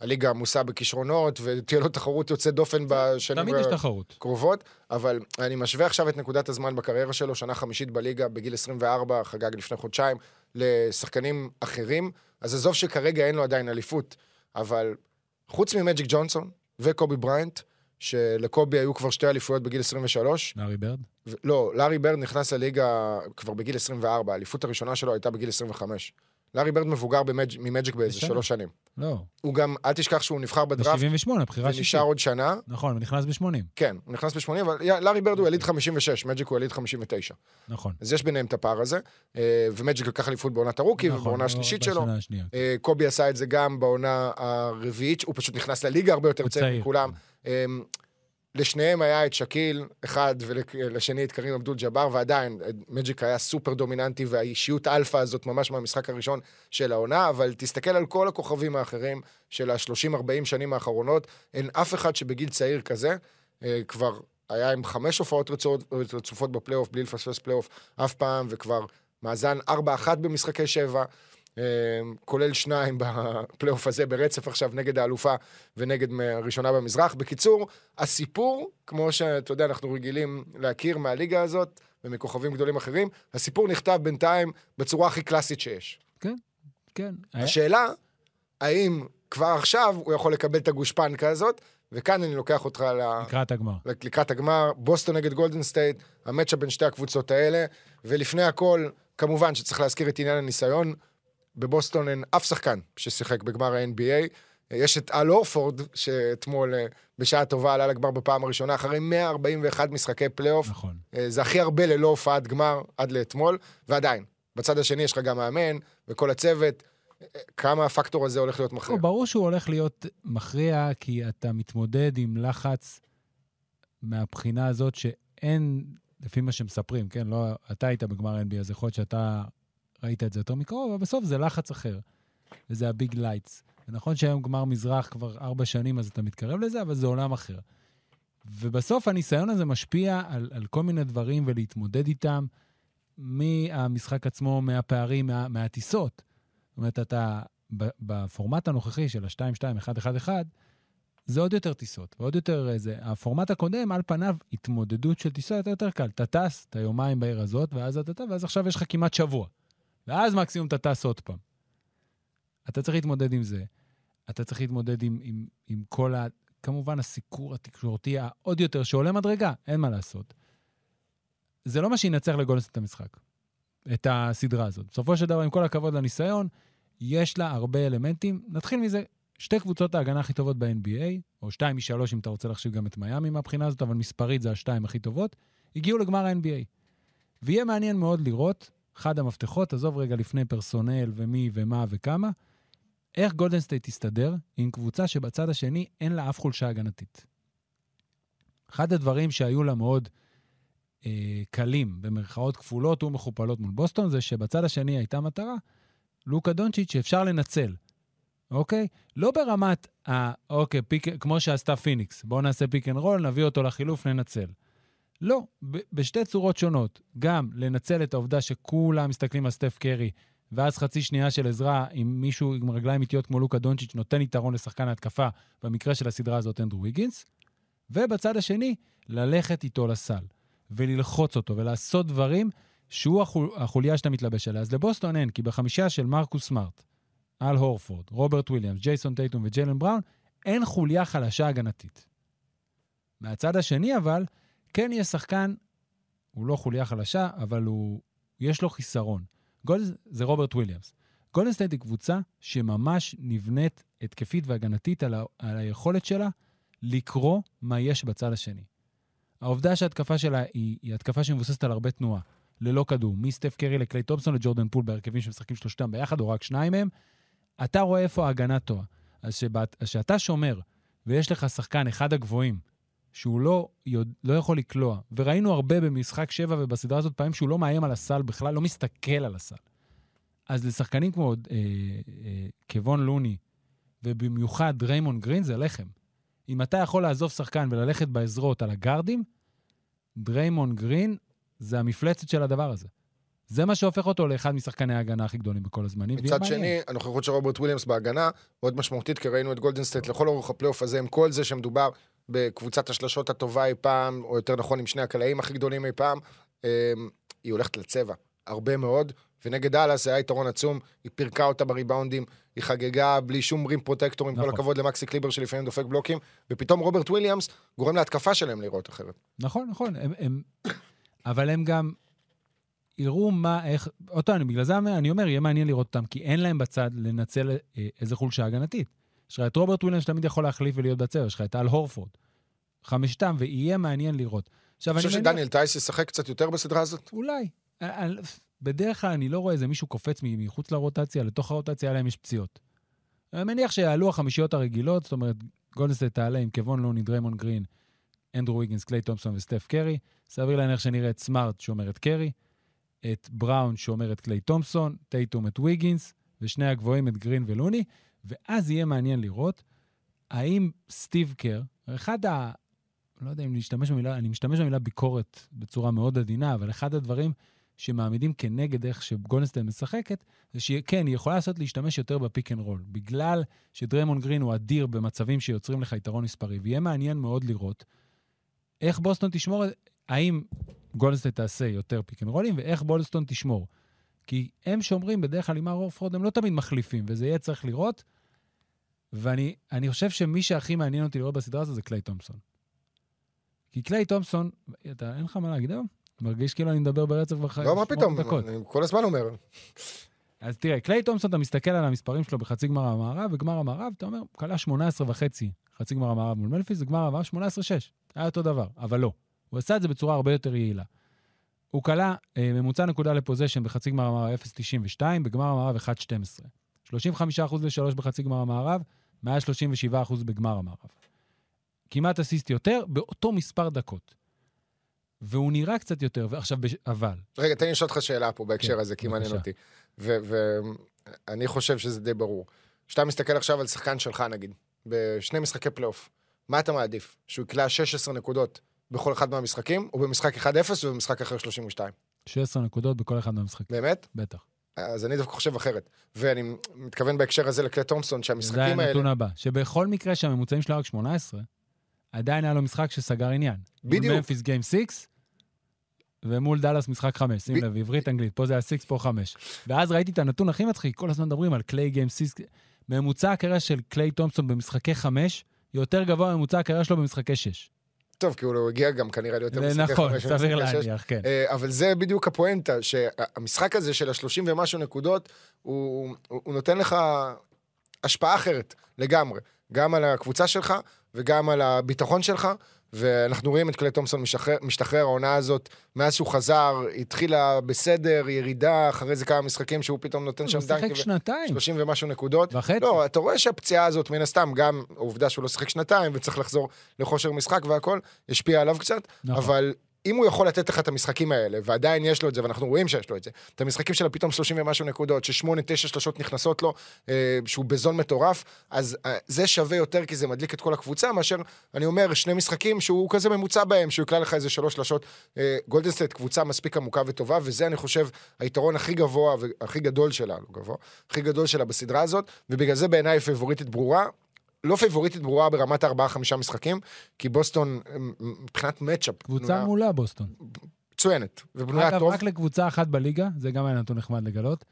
והליגה עמוסה בכישרונות, ותהיה לו תחרות יוצאת דופן בשנים תמיד יש תחרות. הקרובות, אבל אני משווה עכשיו את נקודת הזמן בקריירה שלו, שנה חמישית בליגה, בגיל 24, חגג לפני חודשיים, לשחקנים אחרים, אז עזוב שכרגע אין לו עדיין אליפות, אבל חוץ ממג'יק ג'ונסון וקובי בריינט, שלקובי היו כבר שתי אליפויות בגיל 23, לארי ברד? ו- לא, לארי ברד נכנס לליגה כבר בגיל 24, האליפות הראשונה שלו הייתה בגיל 25. לארי ברד מבוגר במג'... ממג'יק באיזה. שלוש שנים. לא. הוא גם, אל תשכח שהוא נבחר בדראפט, ב-78, בחירה שישית. ונשאר עוד שנה. נכון, הוא נכנס ב-80. כן, הוא נכנס ב-80, אבל לארי ברד הוא יליד 56, מג'יק הוא יליד 59. נכון. אז יש ביניהם את הפער הזה, אה, ומג'יק לקח אליפות בעונת הרוקי, נכון, ובעונה לא השלישית שלו. בשנה השנייה. אה, קובי עשה את זה גם בעונה הרביעית, הוא פשוט נכנס לליגה הרבה יותר צעיר צעיר. מכולם. אה, לשניהם היה את שאקיל, אחד, ולשני את קרים אבדול ג'אבר, ועדיין, מג'יק היה סופר דומיננטי, והאישיות אלפא הזאת ממש מהמשחק הראשון של העונה, אבל תסתכל על כל הכוכבים האחרים של ה-30-40 שנים האחרונות, אין אף אחד שבגיל צעיר כזה, אה, כבר היה עם חמש הופעות רצופות בפלייאוף, בלי לפספס פלייאוף אף פעם, וכבר מאזן 4-1 במשחקי שבע. אה, כולל שניים בפלייאוף הזה ברצף עכשיו נגד האלופה ונגד הראשונה במזרח. בקיצור, הסיפור, כמו שאתה יודע, אנחנו רגילים להכיר מהליגה הזאת ומכוכבים גדולים אחרים, הסיפור נכתב בינתיים בצורה הכי קלאסית שיש. כן. היה- השאלה, האם כבר עכשיו הוא יכול לקבל את הגושפנקה הזאת, וכאן אני לוקח אותך ל... לקראת הגמר. לקראת הגמר, בוסטון נגד גולדן סטייט, ה matchup בין שתי הקבוצות האלה, ולפני הכל, כמובן שצריך להזכיר את עניין הניסיון. בבוסטון אין אף שחקן ששיחק בגמר ה-NBA. יש את אל אורפורד, שאתמול אה, בשעה טובה עלה לגמר בפעם הראשונה, אחרי 141 משחקי פלייאוף. נכון. אה, זה הכי הרבה ללא הופעת גמר עד לאתמול, ועדיין, בצד השני יש לך גם מאמן וכל הצוות. אה, כמה הפקטור הזה הולך להיות מכריע. לא, ברור שהוא הולך להיות מכריע, כי אתה מתמודד עם לחץ מהבחינה הזאת שאין, לפי מה שמספרים, כן? לא, אתה היית בגמר NBA, אז יכול להיות שאתה ראית את זה יותר מקרוב, אבל בסוף זה לחץ אחר, וזה ה big lights. ונכון שהיום גמר מזרח כבר ארבע שנים, אז אתה מתקרב לזה, אבל זה עולם אחר. ובסוף הניסיון הזה משפיע על, על כל מיני דברים ולהתמודד איתם, מהמשחק עצמו, מהפערים, מה, מהטיסות. זאת אומרת, אתה, בפורמט הנוכחי של ה-2-2-1-1-1, זה עוד יותר טיסות, ועוד יותר זה. הפורמט הקודם, על פניו, התמודדות של טיסה יותר יותר קל. אתה טס, אתה יומיים בעיר הזאת, ואז אתה טס, ואז עכשיו יש לך כמעט שבוע. ואז מקסימום אתה טס עוד פעם. אתה צריך להתמודד עם זה. אתה צריך להתמודד עם, עם, עם כל ה... כמובן, הסיקור התקשורתי העוד יותר, שעולה מדרגה, אין מה לעשות. זה לא מה שינצח לגולדסט את המשחק, את הסדרה הזאת. בסופו של דבר, עם כל הכבוד לניסיון, יש לה הרבה אלמנטים. נתחיל מזה, שתי קבוצות ההגנה הכי טובות ב-NBA, או שתיים משלוש אם אתה רוצה להחשיב גם את מיאמי מהבחינה הזאת, אבל מספרית זה השתיים הכי טובות, הגיעו לגמר ה-NBA. ויהיה מעניין מאוד לראות, אחד המפתחות, עזוב רגע לפני personnel ומי ומה וכמה, איך גולדן סטייט תסתדר עם קבוצה שבצד השני אין לה אף חולשה הגנתית. אחד הדברים שהיו לה מאוד אה, קלים, במרכאות כפולות ומכופלות מול בוסטון, זה שבצד השני הייתה מטרה, לוקה דונצ'יץ', שאפשר לנצל. אוקיי? לא ברמת, ה... אוקיי, pick, כמו שעשתה פיניקס, בואו נעשה pick and roll, נביא אותו לחילוף, ננצל. לא, בשתי צורות שונות. גם לנצל את העובדה שכולם מסתכלים על סטף קרי, ואז חצי שנייה של עזרה עם מישהו עם רגליים איטיות כמו לוקה דונצ'יץ' נותן יתרון לשחקן ההתקפה, במקרה של הסדרה הזאת אנדרו ויגינס, ובצד השני, ללכת איתו לסל, וללחוץ אותו, ולעשות דברים שהוא החול, החוליה שאתה מתלבש עליה. אז לבוסטון אין, כי בחמישה של מרקוס סמארט, אל הורפורד, רוברט וויליאמס, ג'ייסון טייטום וג'יילן בראון, אין חוליה חלשה הגנתית. מהצד השני, אבל, כן יש שחקן, הוא לא חוליה חלשה, אבל הוא, יש לו חיסרון גדול, זה רוברט וויליאמס. גולדן סטייט היא קבוצה שממש נבנית התקפית והגנתית על, ה, על היכולת שלה לקרוא מה יש בצד השני. העובדה שההתקפה שלה היא, היא התקפה שמבוססת על הרבה תנועה, ללא כדור, מסטף קרי לקליי תומפסון לג'ורדן פול בהרכבים שמשחקים שלושתם ביחד, או רק שניים מהם, אתה רואה איפה ההגנה טועה. אז כשאתה שומר, ויש לך שחקן, אחד הגבוהים, שהוא לא, יודע, לא יכול לקלוע, וראינו הרבה במשחק 7 ובסדרה הזאת פעמים שהוא לא מאיים על הסל בכלל, לא מסתכל על הסל. אז לשחקנים כמו אה, אה, קוון לוני, ובמיוחד ריימון גרין, זה לחם. אם אתה יכול לעזוב שחקן וללכת בעזרות על הגארדים, דריימון גרין זה המפלצת של הדבר הזה. זה מה שהופך אותו לאחד משחקני ההגנה הכי גדולים בכל הזמנים. מצד שני, הנוכחות של רוברט וויליאמס בהגנה מאוד משמעותית, כי ראינו את גולדן סטייט לכל אורך הפלייאוף הזה, עם כל זה שמדובר בקבוצת השלשות הטובה אי פעם, או יותר נכון עם שני הקלעים הכי גדולים אי פעם, אמ, היא הולכת לצבע, הרבה מאוד, ונגד דאלאס זה היה יתרון עצום, היא פירקה אותה בריבאונדים, היא חגגה בלי שום rim protector, עם נכון. כל הכבוד למקסי קליבר שלפעמים דופק בלוקים, ופתאום רוברט וויליאמס גורם להתקפה שלהם להיראות אחרת. נכון, נכון, הם, הם... אבל הם גם יראו מה, איך, פעם, בגלל זה אני אומר, יהיה מעניין לראות אותם, כי אין להם בצד לנצל אה, איזה חולשה הגנתית. יש לך את רוברט וויליאמס שתמיד יכול להחליף ולהיות בצבע, יש לך את אל הורפורד. חמשתם, ויהיה מעניין לראות. עכשיו, אני חושב שדניאל טייס ישחק קצת יותר בסדרה הזאת? אולי. בדרך כלל אני לא רואה איזה מישהו קופץ מחוץ לרוטציה, לתוך הרוטציה, עליהם יש פציעות. אני מניח שיעלו החמישיות הרגילות, זאת אומרת, גולדן סטייט תעלה עם קוון לוני, דריימון גרין, אנדרו ויגינס, קליי תומפסון וסטף קרי. סביר להניח שנראה את סמארט שומר את קרי, את בראון שומר את קליי תומפסון, טייטום את ויגינס, ושני הגבוהים את גרין ולוני, ואז יהיה מעניין לראות האם סטיב קר, אחד ה... לא יודע אם להשתמש במילה, אני משתמש במילה ביקורת בצורה מאוד עדינה, אבל אחד הדברים שמעמידים כנגד איך שגולדן סטייט משחקת, זה שכן, היא יכולה לעשות להשתמש יותר ב pick and roll, בגלל שדריימון גרין הוא אדיר במצבים שיוצרים לך יתרון מספרי, ויהיה מעניין מאוד לראות איך בוסטון תשמור, האם גולדן סטייט תעשה יותר pick and roll ים, ואיך בוסטון תשמור. כי הם שומרים בדרך כלל עם הורפורד, הם לא תמיד מחליפים, וזה יהיה צריך לראות. ואני חושב שמי שהכי מעניין אותי לראות בסדרה הזו זה קליי תומפסון. כי קליי תומפסון, אתה, אין לך מה להגיד היום? מרגיש כאילו אני מדבר ברצף בחיים. לא, מה פתאום, אני כל הזמן אומר. אז תראה, קליי תומפסון, אתה מסתכל על המספרים שלו בחצי גמר המערב, וגמר המערב, אתה אומר, כלה 18 וחצי, חצי גמר המערב מול מלפיס, וגמר המערב 18-6. היה אותו דבר, אבל לא. הוא עשה את זה בצורה הרבה יותר יעילה. הוא כלה אה, ממוצע נקודה לפוזיישן בחצי גמר המערב 0.92, בגמר המערב 1.12. 35% ל-3 בחצי גמר המערב, 137% בגמר המערב. כמעט אסיסט יותר, באותו מספר דקות. והוא נראה קצת יותר, ועכשיו, בש... אבל... רגע, תן לי לשאול אותך שאלה פה בהקשר כן, הזה, כי מעניין אותי. ואני חושב שזה די ברור. כשאתה מסתכל עכשיו על שחקן שלך, נגיד, בשני משחקי פלייאוף, מה אתה מעדיף? שהוא יקלע 16 נקודות בכל אחד מהמשחקים, או במשחק 1-0 ובמשחק אחר 32? 16 נקודות בכל אחד מהמשחקים. באמת? בטח. אז אני דווקא חושב אחרת. ואני מתכוון בהקשר הזה לקלי תומפסון, שהמשחקים האלה... זה הנתון הבא, שבכל מקרה שהממוצעים שלו רק 18, עדיין היה לו משחק שסגר עניין. בדיוק. מול ממפיס גיים 6, ומול דאלאס משחק 5. שים לב, עברית אנגלית, פה זה היה 6, פה 5. ואז ראיתי את הנתון הכי מצחיק, כל הזמן מדברים על קליי גיים 6. ממוצע הקריירה של קליי תומפסון במשחקי 5, יותר גבוה מממוצע הקריירה שלו במשחקי 6. טוב, כי הוא הגיע גם כנראה ליותר משחקי נכון, סביר. להניח, כן. אה, אבל זה בדיוק הפואנטה, שהמשחק הזה של ה-30 ומשהו נקודות, הוא, הוא, הוא נותן לך השפעה אחרת לגמרי, גם על הקבוצה שלך וגם על הביטחון שלך, ואנחנו רואים את קליי תומפסון משחרר, משתחרר, העונה הזאת, מאז שהוא חזר, התחילה בסדר, ירידה, אחרי זה כמה משחקים שהוא פתאום נותן שם הוא דנקים. שיחק שנתיים. 30 ומשהו נקודות. וחצי. לא, אתה רואה שהפציעה הזאת, מן הסתם, גם העובדה שהוא לא שיחק שנתיים וצריך לחזור לכושר משחק והכל, השפיע עליו קצת, נכון. אבל אם הוא יכול לתת לך את המשחקים האלה, ועדיין יש לו את זה, ואנחנו רואים שיש לו את זה, את המשחקים של פתאום 30 ומשהו נקודות, ששמונה, תשע שלשות נכנסות לו, אה, שהוא ב-zone מטורף, אז אה, זה שווה יותר כי זה מדליק את כל הקבוצה, מאשר, אני אומר, שני משחקים שהוא כזה ממוצע בהם, שהוא יקלע לך איזה שלוש שלשות. אה, גולדנסטייט קבוצה מספיק עמוקה וטובה, וזה, אני חושב, היתרון הכי גבוה והכי גדול שלה, לא גבוה, הכי גדול שלה בסדרה הזאת, ובגלל זה בעיניי היא פייבוריטית ברורה. לא פייבוריטית ברורה ברמת הארבעה-חמישה משחקים, כי בוסטון, אה, מבחינת matchup, קבוצה מעולה בוסטון. מצוינת, ובנויה אגב, טוב. רק לקבוצה אחת בליגה, זה גם היה נתון נחמד לגלות,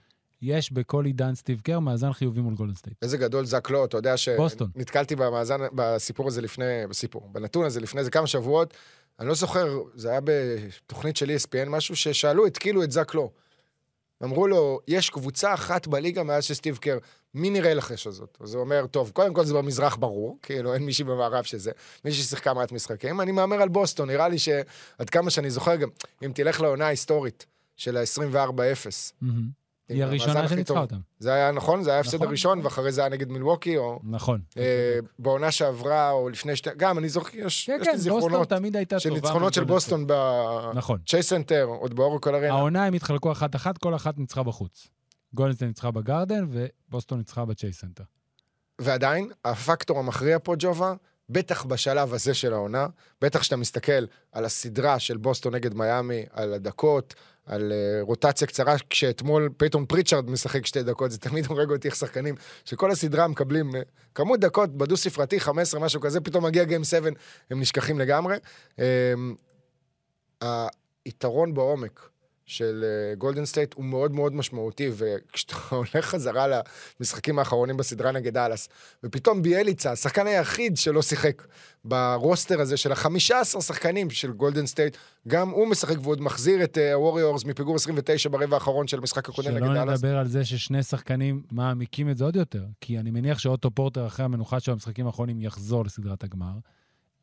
יש בכל עידן סטיב קר מאזן חיובי מול גולדן סטייט. איזה גדול זאק לואו, אתה יודע בוסטון. שנתקלתי במאזן, בסיפור הזה לפני, בסיפור, בנתון הזה לפני איזה כמה שבועות, אני לא זוכר, זה היה בתוכנית של ESPN משהו, ששאלו, התקילו את זאק לואו. אמרו לו, יש קבוצה אחת בליגה מאז שסטיב קר, מי נראה לך יש הזאת? אז הוא אומר, טוב, קודם כל זה במזרח ברור, כאילו אין מישהי במערב שזה, מישהי ששיחקה מעט משחקים, אני מהמר על בוסטון, נראה לי שעד כמה שאני זוכר גם, אם תלך לעונה ההיסטורית של ה-24-0, מהמם. היא הראשונה שניצחה. אותם. זה היה נכון? זה היה ההפסד נכון. הראשון, ואחרי זה היה נגד מילווקי, או נכון. אה, בעונה שעברה, או לפני שתי... גם, אני זוכר, יש כן, יש כן, לי בוסטון זיכרונות תמיד הייתה של. ניצחונות של בוסטון בגולדן סטייט. נכון. עוד באורקל ארנה. העונה הם התחלקו אחת-אחת, כל אחת ניצחה בחוץ. גולדן סטייט ניצחה בגרדן, ובוסטון ניצחה בצ'ייס סנטר. ועדיין, הפקטור המכריע פה, ג'ובה, בטח בשלב הזה של העונה, בטח כשאתה מסתכל על הסדרה של בוסטון נגד מיאמי, על הדקות, על אה, רוטציה קצרה, כשאתמול פייטון פריצ'רד משחק שתי דקות, זה תמיד הורג אותי איך שחקנים, שכל הסדרה מקבלים אה, כמות דקות בדו-ספרתי, 15, משהו כזה, פתאום מגיע game 7, הם נשכחים לגמרי. אממ, היתרון בעומק של גולדן סטייט הוא מאוד מאוד משמעותי, וכשאתה הולך חזרה למשחקים האחרונים בסדרה נגד דאלאס, ופתאום ביאליצה, השחקן היחיד שלא שיחק ברוסטר הזה של החמישה עשר שחקנים של גולדן סטייט, גם הוא משחק ועוד מחזיר את הווריורס מפיגור 29 ברבע האחרון של המשחק הקודם נגד דאלאס. נדבר על זה ששני שחקנים מעמיקים את זה עוד יותר, כי אני מניח שאוטו פורטר אחרי המנוחה של המשחקים האחרונים יחזור לסדרת הגמר.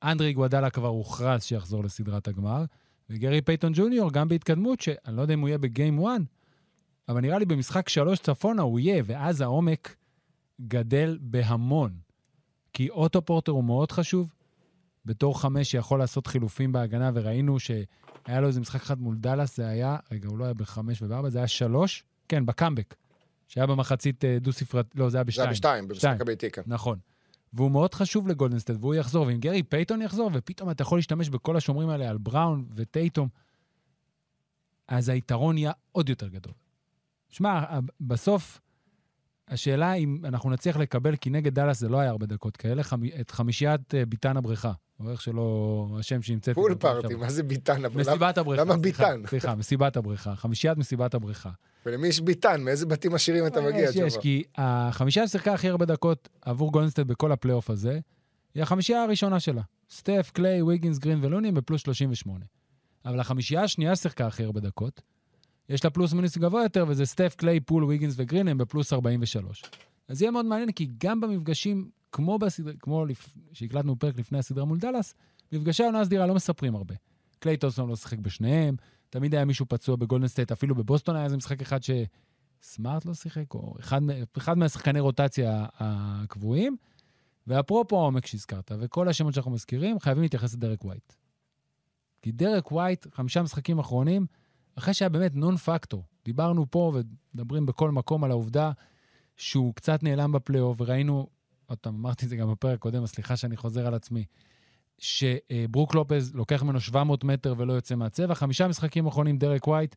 אנדרה איגודלה כבר הוכרז שיחזור לסדרת הגמר, וגרי פייטון ג'וניור גם בהתקדמות, שאני לא יודע אם הוא יהיה ב-game 1, אבל נראה לי במשחק שלוש צפונה הוא יהיה, ואז העומק גדל בהמון. כי אוטו פורטר הוא מאוד חשוב, בתור חמש שיכול לעשות חילופים בהגנה, וראינו שהיה לו איזה משחק אחד מול דאלאס, זה היה, רגע, הוא לא היה בחמש ובארבע, זה היה שלוש, כן, בקאמבק. שהיה במחצית אה, דו-ספרת, לא, זה היה זה בשתיים. היה בשתיים, במשחק. הביתי כאן. נכון. והוא מאוד חשוב לגולדנסטייט, והוא יחזור, ואם גרי פייטון יחזור, ופתאום אתה יכול להשתמש בכל השומרים האלה על בראון וטייטום, אז היתרון יהיה עוד יותר גדול. שמע, בסוף, השאלה אם אנחנו נצליח לקבל, כי נגד דאלאס זה לא היה הרבה דקות כאלה, חמ... את חמישיית אה, ביתן הבריכה, או איך שלא, השם שהמצאתי. Poole party. מה זה ביתן? מסיבת הבריכה. למה ביתן? סליחה, מסיבת הבריכה. חמישיית מסיבת הבריכה. ולמי יש ביתן? מאיזה בתים עשירים אתה מגיע, יש, יש? כי החמישייה ששיחקה הכי הרבה דקות עבור גולדנסטייט בכל הפלייאוף הזה, היא החמישייה הראשונה שלה. סטף, קליי, ויגינס, גרין ולוני הם בפלוס 38. אבל החמישייה השנייה ששיחקה הכי הרבה דקות, יש לה פלוס מינוס גבוה יותר, וזה סטף, קליי, פול, ויגינס וגרין הם בפלוס 43. אז יהיה מאוד מעניין, כי גם במפגשים, כמו, בסדר, כמו לפ... שהקלטנו פרק לפני הסדרה מול דאלאס, מפגשי העונה הסדירה לא מספרים הרבה. קליי תומפסון לא שיחק בשניהם, תמיד היה מישהו פצוע בגולדן סטייט, אפילו בבוסטון היה איזה משחק אחד שסמארט לא שיחק, או אחד, אחד מהשחקני רוטציה הקבועים. ואפרופו העומק שהזכרת, וכל השמות שאנחנו מזכירים, חייבים להתייחס לדרק ווייט. כי דרק ווייט, חמישה משחקים אחרונים, אחרי שהיה באמת non-factor. דיברנו פה ומדברים בכל מקום על העובדה שהוא קצת נעלם בפלייאוף, וראינו, עוד פעם, אמרתי את זה גם בפרק הקודם, סליחה שאני חוזר על עצמי, שברוק לופז לוקח ממנו 700 מטר ולא יוצא מהצבע. חמישה משחקים אחרונים, דרק ווייט,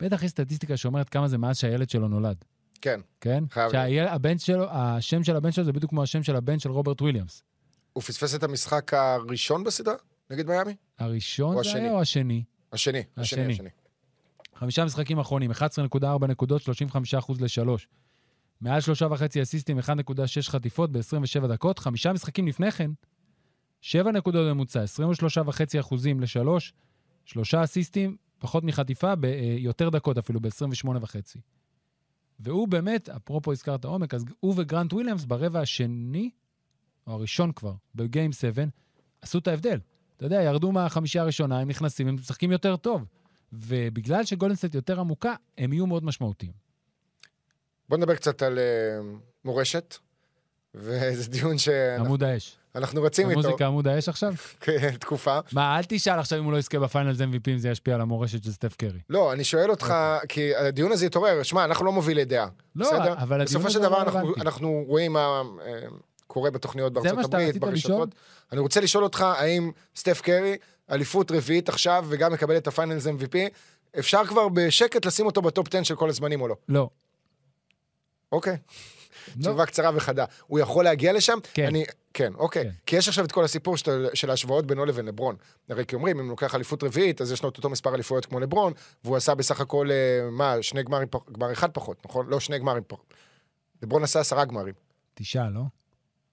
בטח יש סטטיסטיקה שאומרת כמה זה מאז שהילד שלו נולד, כן. כן? חייב שהבן שלו, השם של הבן שלו זה בדיוק כמו השם של הבן של רוברט וויליאמס. הוא פספס את המשחק הראשון בסדרה? נגד מיאמי? הראשון זה? היה או השני? השני. השני, השני. השני. חמישה משחקים אחרונים, 11.4 נקודות, 35% ל-3. מעל שלושה וחצי אסיסטים, 1.6 חטיפות ב-27 דקות. חמישה משחקים לפני כן, שבע נקודות בממוצע, 23.5 אחוזים לשלוש, שלושה אסיסטים, פחות מחטיפה, ביותר דקות אפילו, ב-28.5. והוא באמת, אפרופו הזכרת עומק, אז הוא וגרנט וויליאמס ברבע השני, או הראשון כבר, ב-game 7, עשו את ההבדל. אתה יודע, ירדו מהחמישייה הראשונה, הם נכנסים, הם משחקים יותר טוב. ובגלל שגולדן סטייט יותר עמוקה, הם יהיו מאוד משמעותיים. בוא נדבר קצת על אה, מורשת, וזה דיון שאנחנו עמוד האש. רצים איתו. המוזיקה עמוד האש עכשיו? כן, תקופה. מה, אל תשאל עכשיו אם הוא לא יזכה ב-Finals MVP, אם זה ישפיע על המורשת של סטף קרי. לא, אני שואל אותך, כי הדיון הזה התעורר, שמע, אנחנו לא מובילי דעה, לא, בסדר? אבל הדיון בסופו הזה של לא דבר אנחנו, רלוונטי. אנחנו רואים מה אה, קורה בתוכניות בארצות הברית? ברשתות. אני רוצה לשאול אותך, האם סטף קרי, אליפות רביעית עכשיו, וגם מקבל את ה-Finals MVP, אפשר כבר בשקט לשים אותו ב-top 10 של כל הזמנים או לא? לא. אוקיי. לא. תשובה קצרה וחדה. הוא יכול להגיע לשם? כן. אני, כן, אוקיי. כן. כי יש עכשיו את כל הסיפור של, של ההשוואות בינו לבין לברון. הרי כי אומרים, אם הוא לוקח אליפות רביעית, אז יש לו את אותו מספר אליפויות כמו לברון, והוא עשה בסך הכל, אה, מה, שני גמרים, גמר אחד פחות, נכון? לא, שני גמרים פחות. לברון עשה עשרה גמרים. תשעה, לא?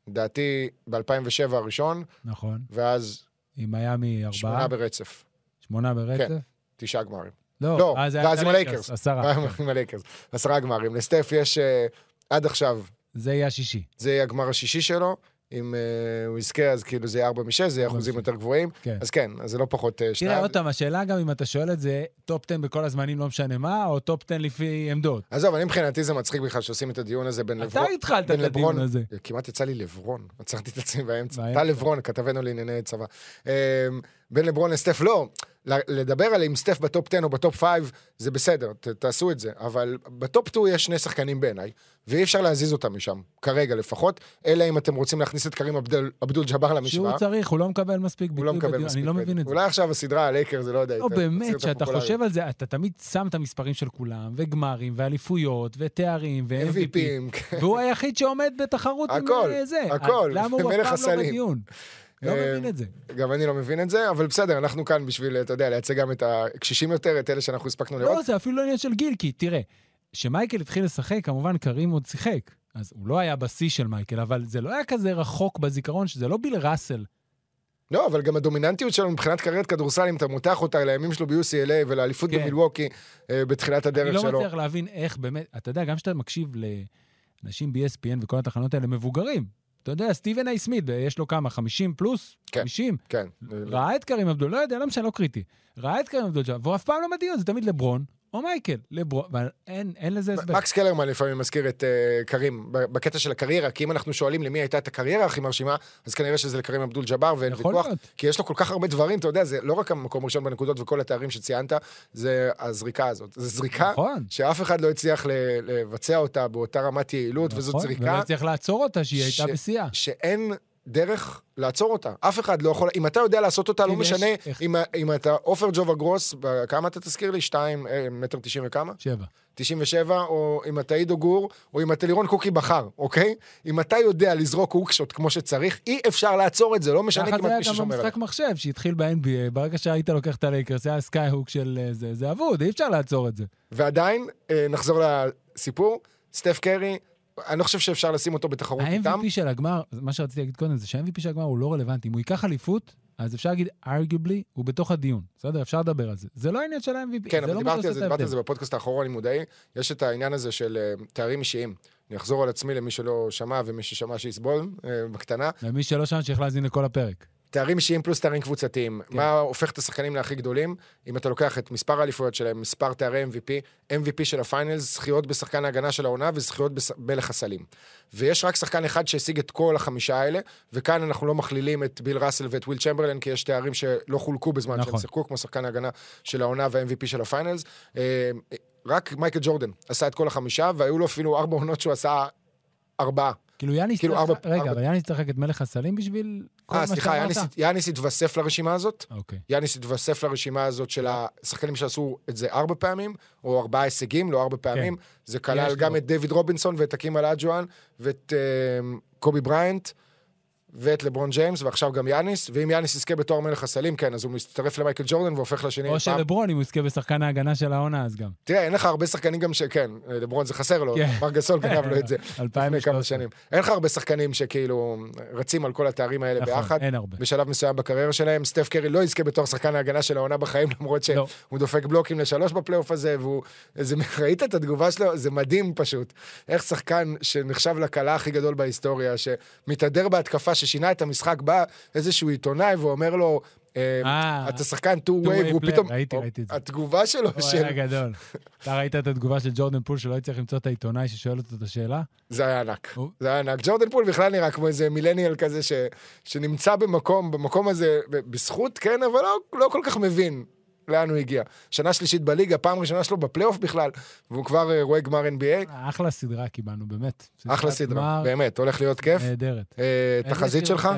לדעתי, ב-2007 הראשון, נכון. ואז עם מיאמי שמונה ארבעה, ברצף. שמונה ברצף? כן. תשעה גמרים. לא, לא, אז זה היה ואז עם הלייקרס. עשרה. עם הלייקרס. עשרה גמרים. לסטף יש אה, עד עכשיו זה יהיה השישי. זה יהיה הגמר השישי שלו. אם אה, הוא יזכה, אז כאילו זה יהיה 4 מ-6, זה יהיה אחוזים. יותר גבוהים. כן. אז כן, אז זה לא פחות אה, שניים. תראה, עוד פעם, השאלה גם אם אתה שואל את זה, top 10 בכל הזמנים, לא משנה מה, או top 10 לפי עמדות. עזוב, אני מבחינתי זה מצחיק בכלל שעושים את הדיון הזה בין אתה לברון. התחלת בין את הדיון הזה. כמעט יצא לי לברון, עצרתי את עצמי באמצע. טל לברון, כתבנו לענייני צבא. בין לברון לסטף, לא. לדבר על אם סטף ב-top 10 או ב-top 5, זה בסדר, ת- תעשו את זה. אבל ב-top 2 יש שני שחקנים בעיניי, ואי אפשר להזיז אותם משם, כרגע לפחות, אלא אם אתם רוצים להכניס את קרים אבדל- אבדול ג'אבר למשוואה. שהוא צריך, הוא לא מקבל מספיק הוא ביטוי לא מקבל בדיון, מספיק. אני לא. מבין את זה. אולי עכשיו הסדרה על לייקר, זה לא יודע. לא, יותר- באמת, כשאתה. חושב על זה, אתה תמיד שם את המספרים של כולם, וגמרים, ואליפויות, ותארים, ו-MVP. MVPים, כן. והוא היחיד שעומד בתחרות עם הכל, אה, זה. הכל, אז למה הוא אף פעם לא. בדיון? לא אה, מבין את זה. גם אני לא מבין את זה, אבל בסדר, אנחנו כאן בשביל, אתה יודע, לייצג גם את הקשישים יותר, את אלה שאנחנו הספקנו לראות. לא, זה אפילו לא עניין של גיל, כי תראה, כשמייקל התחיל לשחק, כמובן קרים עוד שיחק. אז הוא לא היה בשיא של מייקל, אבל זה לא היה כזה רחוק בזיכרון, שזה לא ביל ראסל. לא, אבל גם הדומיננטיות שלו מבחינת קריירת כדורסל, אם אתה מותח אותה לימים שלו ב-UCLA ולאליפות כן. במילווקי אה, בתחילת אני הדרך לא שלו. מצליח להבין איך באמת, אתה יודע, גם כשאתה מקשיב לאנשים ב-ESPN וכל התחנות האלה, מבוגרים. אתה יודע, סטיבן איי סמית, יש לו כמה, 50 פלוס? כן. 50? כן. ראה את קרים אבדול, לא יודע, לא משנה, לא קריטי. ראה את קרים אבדול והוא אף פעם לא בדיון, זה תמיד לברון או מייקל. לברון, אבל אין, אין לזה הסבר. מקס קלרמן לפעמים מזכיר את uh, קרים בקטע של הקריירה, כי אם אנחנו שואלים למי הייתה את הקריירה הכי מרשימה, אז כנראה שזה לקרים אבדול ג'אבר ואין ויכוח, להיות. כי יש לו כל כך הרבה דברים, אתה יודע, זה לא רק המקום הראשון בנקודות וכל התארים שציינת, זה הזריקה הזאת. זו זריקה נכון. שאף אחד לא הצליח ל- לבצע אותה באותה רמת יעילות, וזאת נכון, זריקה ולא צריך לעצור אותה, שהיא ש- הייתה בשיאה. שאין דרך לעצור אותה. אף אחד לא יכול, אם אתה יודע לעשות אותה, לא יש- משנה אם, אם אתה עופר ג'ובה גרוס, כמה אתה תזכיר לי? שתיים, אה, מטר תשעים וכמה? שבע. 97, או אם אתה עידו גור, או אם אתה לירון קוקי בחר, אוקיי? אם אתה יודע לזרוק הוקשוט כמו שצריך, אי אפשר לעצור את זה, לא משנה ככה זה כמעט היה מי גם ששומר עליך. במשחק מחשב שהתחיל ב-NBA, ברגע שהיית לוקח את הלייקרס, זה היה סקאי הוק של אה, זה, זה אבוד, אי אפשר לעצור את זה. ועדיין, אה, נחזור לסיפור, סטף קרי, אני לא חושב שאפשר לשים אותו בתחרות איתם. ה-MVP של הגמר, מה שרציתי להגיד קודם, זה שה-MVP של הגמר הוא לא רלוונטי. אם הוא ייקח אליפות, אז אפשר להגיד, arguably, הוא בתוך הדיון. בסדר? אפשר לדבר על זה. זה לא העניין של ה-MVP, כן, אבל לא דיברתי על זה, דיברתי על. זה בפודקאסט האחרון, אני מודעי. יש את העניין הזה של אה, תארים אישיים. אני אחזור על עצמי למי שלא שמע ומי ששמע שיסבול אה, בקטנה. ומי שלא שם, צריך להאזין לכל הפרק. תארים אישיים פלוס תארים קבוצתיים. כן. מה הופך את השחקנים להכי גדולים? אם אתה לוקח את מספר האליפויות שלהם, מספר תארי MVP, MVP של ה finals, זכיות בשחקן ההגנה של העונה וזכיות בס- מלך הסלים. ויש רק שחקן אחד שהשיג את כל החמישה האלה, וכאן אנחנו לא מכלילים את ביל ראסל ואת וויל צ'מברלין, כי יש תארים שלא חולקו בזמן שהם נכון. שיחקו, כמו שחקן ההגנה של העונה וה-MVP של ה finals. אה, רק מייקל ג'ורדן עשה את כל החמישה, והיו לו אפילו ארבע עונות שהוא עשה ארבעה. כאילו יאניס כאילו, צריך... רגע, אבל יאניס צריך את מלך הסלים בשביל אה, סליחה? יאניס- התווסף לרשימה הזאת. אוקיי. יאניס התווסף לרשימה הזאת של השחקנים שעשו את זה ארבע פעמים, או ארבעה הישגים, לא ארבע פעמים. זה כלל גם. את דיוויד רובינסון ואת האקים אולג'ואן ואת אה, קובי בריינט. ואת לברון ג'יימס, ועכשיו גם יאניס, ואם יאניס יזכה בתואר מלך הסלים, כן, אז הוא מצטרף למייקל ג'ורדן והופך לשני. או פעם- שלברון, אם הוא יזכה בשחקן ההגנה של העונה, אז גם. תראה, אין לך הרבה שחקנים גם ש... כן, לברון זה חסר לו, כן. מארק גסול גנב לו את זה לפני 2013. כמה שנים. אין לך הרבה שחקנים שכאילו רצים על כל התארים האלה נכון, ביחד. אין הרבה. בשלב מסוים בקריירה שלהם, סטף קרי לא יזכה בתואר שחקן ההגנה של העונה בחיים, למרות שהוא לא. דופק בלוקים לשלוש בפלייאוף הזה, והוא... ראית את התגובה שלו? זה מדהים פשוט. איך שחקן שנחשב לקלע הכי גדול בהיסטוריה, שמתהדר בהתקפה, ששינה את המשחק, בא איזשהו עיתונאי ואומר לו, אה, אה, אתה שחקן two two-way way, והוא פתאום... ראיתי, ראיתי את זה. התגובה שלו הוא של... היה גדול. אתה ראית את התגובה של ג'ורדן פול שלא הצליח למצוא את העיתונאי ששואל אותו את השאלה? זה היה ענק. הוא- זה היה ענק. ג'ורדן פול בכלל נראה כמו איזה מילניאל כזה. שנמצא במקום, במקום הזה, בזכות, כן, אבל לא, לא כל כך מבין לאן הוא הגיע. שנה שלישית בליגה, פעם ראשונה שלו בפלייאוף בכלל, והוא כבר אה, רואה גמר NBA. אחלה סדרה קיבלנו, באמת. אחלה סדרה, באמת, הולך להיות כיף. נהדרת. אה, תחזית שלך?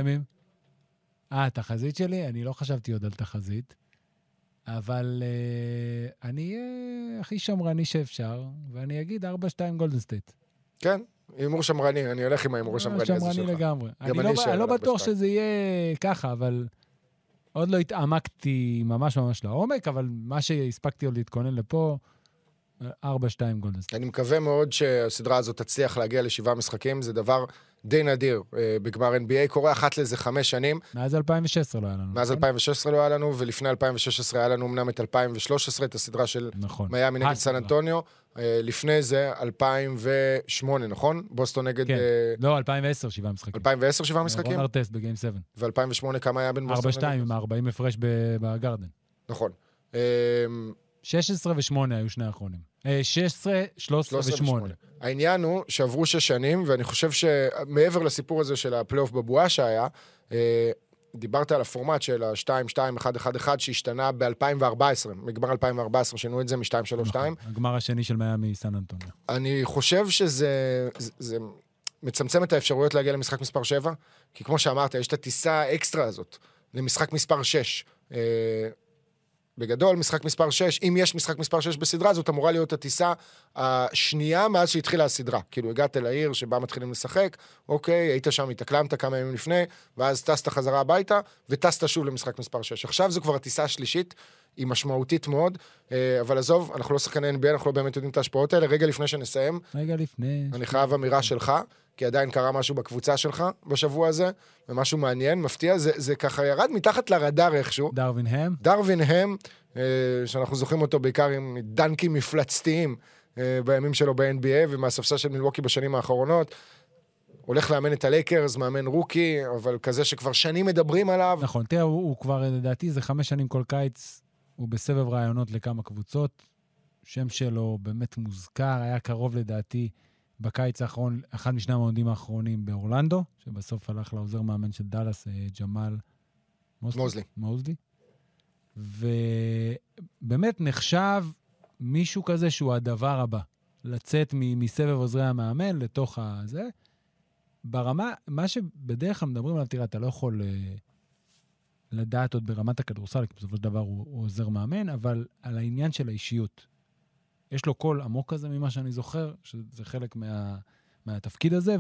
אה, תחזית שלי? אני לא חשבתי עוד על תחזית, אבל אה, אני אהיה הכי שמרני שאפשר, ואני אגיד 4-2 גולדן סטייט. כן, הימור שמרני, אני הולך עם ההימור השמרני הזה שמרני שלך. לגמרי. גם אני לא- לא בטוח 4-2. שזה יהיה ככה, אבל עוד לא התעמקתי ממש ממש לעומק, אבל מה שהספקתי עוד להתכונן לפה, 4-2 גולדן סטייט. אני מקווה מאוד שהסדרה הזאת תצליח להגיע לשבעה משחקים, זה דבר די נדיר אה, בגמר NBA, קורה אחת לאיזה חמש שנים. מאז 2016 לא היה לנו. מאז נכון? 2016 לא היה לנו, ולפני 2016 היה לנו אמנם את 2013, את הסדרה של נכון. מיאמי נגד. סן אנטוניו. אה, לפני זה 2008, נכון? בוסטון נגד... כן. אה, לא, 2010, שבעה משחקים. 2010 שבעה משחקים? רון ארטסט ב game 7. ו-2008 כמה היה בין בוסטון 4-2 עם ה-40 הפרש בגרדן. נכון. אה, 16 ו-8 היו שני האחרונים. אה, 16, 13 13 ו-8. ושמונה. העניין הוא שעברו שש שנים, ואני חושב שמעבר לסיפור הזה של הפלייאוף בבועה שהיה, אה, דיברת על הפורמט של ה-2-2-1-1-1 שהשתנה ב-2014, מגמר 2014, שינו את זה מ-2-3-2. נכון, הגמר השני של מיאמי סן אנטוניו. אני חושב שזה זה, זה מצמצם את האפשרויות להגיע למשחק מספר 7, כי כמו שאמרת, יש את הטיסה האקסטרה הזאת למשחק מספר 6. בגדול, משחק מספר 6, אם יש משחק מספר 6 בסדרה, זאת אמורה להיות הטיסה השנייה מאז שהתחילה הסדרה. כאילו, הגעת לעיר שבה מתחילים לשחק, אוקיי, היית שם, התאקלמת כמה ימים לפני, ואז טסת חזרה הביתה, וטסת שוב למשחק מספר 6. עכשיו זו כבר הטיסה השלישית, היא משמעותית מאוד, אה, אבל עזוב, אנחנו לא שחקני NBA, אנחנו לא באמת יודעים את ההשפעות האלה. רגע לפני שנסיים, רגע לפני... אני חייב אמירה שלך, כי עדיין קרה משהו בקבוצה שלך בשבוע הזה, ומשהו מעניין, מפתיע, זה, זה ככה ירד מתחת לרדאר איכשהו. דרווין הם. דרווין הם, אה, שאנחנו זוכרים אותו בעיקר עם דנקים מפלצתיים אה, בימים שלו ב-NBA ומהספסל של מילווקי בשנים האחרונות. הולך לאמן את הלייקרס, מאמן רוקי, אבל כזה שכבר שנים מדברים עליו. נכון, תראה, הוא, הוא כבר, לדעתי, זה חמש שנים כל קיץ, הוא בסבב רעיונות לכמה קבוצות. שם שלו באמת מוזכר, היה קרוב לדעתי בקיץ האחרון, אחד משני המועמדים האחרונים באורלנדו, שבסוף הלך לעוזר מאמן של דאלאס, אה, ג'מאל. מוזלי. מוזלי. ובאמת נחשב מישהו כזה שהוא הדבר הבא. לצאת מסבב עוזרי המאמן לתוך הזה. ברמה, מה שבדרך כלל מדברים עליו, תראה, אתה לא יכול אה, לדעת עוד ברמת הכדורסל, כי בסופו של דבר הוא, הוא עוזר מאמן, אבל על העניין של האישיות. יש לו קול עמוק כזה ממה שאני זוכר, שזה חלק מה, מהתפקיד הזה,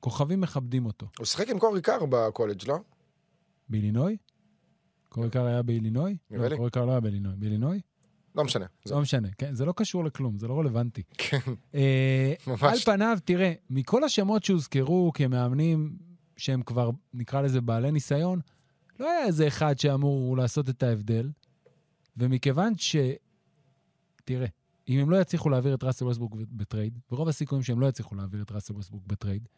וכוכבים מכבדים אותו. הוא שיחק עם קורי קאר בקולג', לא? באילינוי? קורי קאר היה באילינוי? נראה לא, לי. קורי קאר לא היה באילינוי. באילינוי? לא משנה. זה- לא משנה, כן, זה לא קשור לכלום, זה לא רלוונטי. כן, אה, ממש. על פניו, תראה, מכל השמות שהוזכרו כמאמנים שהם כבר, נקרא לזה, בעלי ניסיון, לא היה איזה אחד שאמור לעשות את ההבדל, ומכיוון ש... תראה, אם הם לא יצליחו להעביר את ראסל ווסטברוק בטרייד, ורוב הסיכויים שהם לא יצליחו להעביר את ראסל ווסטברוק בטרייד,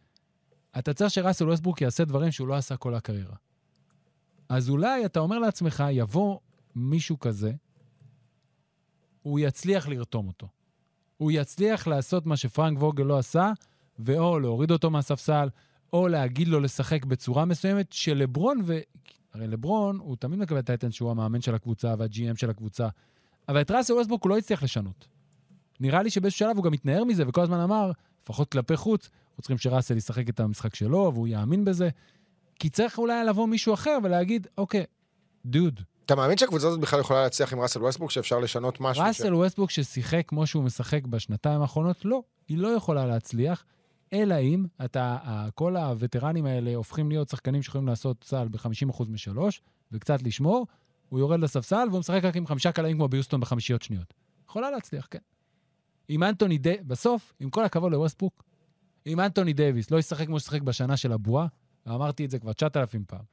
אתה צריך שראסל ווסטברוק יעשה דברים שהוא לא עשה כל הקריירה. אז אולי אתה אומר לעצמך, יבוא מישהו כזה, הוא יצליח לרתום אותו. הוא יצליח לעשות מה שפרנק ווגל לא עשה, ואו להוריד אותו מהספסל, או להגיד לו לשחק בצורה מסוימת, שלברון ו... הרי לברון, הוא תמיד מקבל את האתן שהוא המאמן של הקבוצה וה-GM של הקבוצה, אבל את ראסל ווסטבורג הוא לא הצליח לשנות. נראה לי שבאיזשהו שלב הוא גם התנער מזה, וכל הזמן אמר, לפחות כלפי חוץ, אנחנו צריכים שראסל ישחק את המשחק שלו, והוא יאמין בזה. כי צריך אולי לבוא מישהו אחר ולהגיד, אוקיי, דוד, אתה מאמין שהקבוצה הזאת בכלל יכולה להצליח עם ראסל ווסטבורג, שאפשר לשנות משהו? ש- ראסל ווסטבורג ששיחק כמו שהוא משחק בשנתיים האחרונות, לא, היא לא יכולה להצליח, אלא אם אתה, כל הווטרנים האלה הופכים להיות שחקנים שיכולים לעשות סל ב-50% משלוש, וקצת לשמור, הוא יורד לספסל והוא משחק רק עם חמישה קלעים כמו ביוסטון בחמישיות שניות. יכולה להצליח, כן. עם אנטוני די... בסוף, עם כל הכבוד לווסטברוק, אם אנטוני דייוויס לא ישחק כמו ששיחק בשנה של הבועה, ואמרתי את זה כבר 9,000 פעם,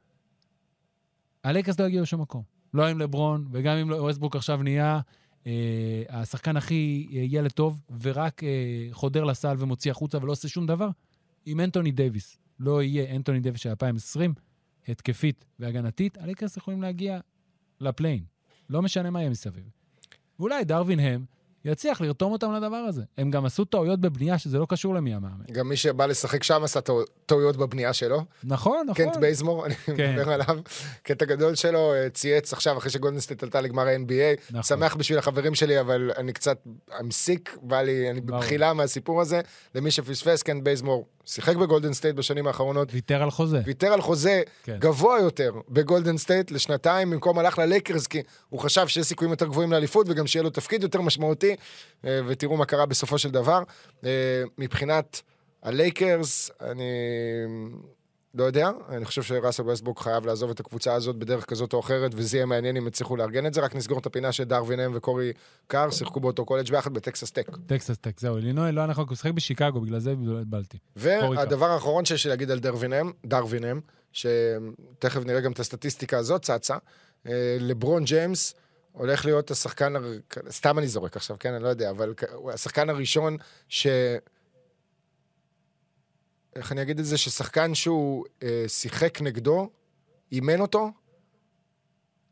הלייקרס לא יגיעו לשום מקום. לא עם לברון, וגם אם ווסטברוק עכשיו נהיה אה, השחקן הכי אה, ילד טוב, ורק אה, חודר לסל ומוציא החוצה ולא עושה שום דבר, אם אנטוני דייוויס לא יהיה אנטוני דייוויס של 2020, התקפית והגנתית, הלייקרס יכולים להגיע ל play-in. לא משנה מה יהיה מסביב. ואולי דרווין האם יצליח לרתום אותם לדבר הזה. הם גם עשו טעויות בבנייה שזה לא קשור למי המאמן. גם מי שבא לשחק שם עשה טעו- טעויות בבנייה שלו. נכון, נכון. קנט בייזמור, אני כן. מדבר עליו. קטע גדול שלו, אה, צייץ עכשיו, אחרי שגולדנסטייט עלתה לגמר ה-NBA. נכון. שמח בשביל החברים שלי, אבל אני קצת, I'm sick, בא לי, אני. בבחילה מהסיפור הזה. למי שפספס, קנט בייזמור שיחק בגולדן סטייט בשנים האחרונות. ויתר על חוזה. ויתר על חוזה כן. גבוה יותר בגולדן סטייט לשנתיים, במקום הלך ללייקרס, כי הוא חשב שיש סיכויים יותר גבוהים לאליפות, וגם שיהיה לו תפקיד יותר משמעותי, אה, ותראו מה קרה בסופו של דבר. אה, מבחינת הלייקרס, אני לא יודע, אני חושב שראסל ווסטברוק חייב לעזוב את הקבוצה הזאת בדרך כזאת או אחרת, וזה יהיה מעניין אם יצליחו לארגן את זה. רק נסגור את הפינה שדרווין האם וקורי קאר שיחקו באותו קולג' ביחד בטקסס טק. טקסס טק, זהו, אלינוי לא הוא שיחק בשיקגו, בגלל זה התבלבלתי. קורי והדבר האחרון שיש לי להגיד על דרווין האם, דרווין האם, שתכף נראה גם את הסטטיסטיקה הזאת צצה, אה, לברון ג'יימס הולך להיות השחקן, הר- סתם אני זורק עכשיו, כן, אני לא יודע, אבל השחקן הראשון ש... איך אני אגיד את זה? ששחקן שהוא אה, שיחק נגדו, אימן אותו,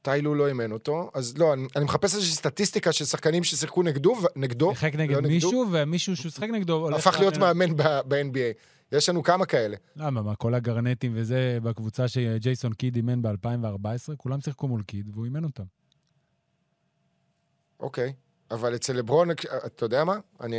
טיילו לא אימן אותו, אז לא, אני, אני מחפש איזושהי סטטיסטיקה של שחקנים ששיחקו נגדו, נגדו, שיחק נגד לא נגדו. מישהו, ומישהו שהוא שיחק נגדו... הפך להיות מאמן ב-NBA. יש לנו כמה כאלה. למה? מה, כל הגרנטים וזה בקבוצה שג'ייסון קיד אימן ב-2014, כולם שיחקו מול קיד והוא אימן אותם. אוקיי. אבל אצל לברון, אתה יודע מה? אני...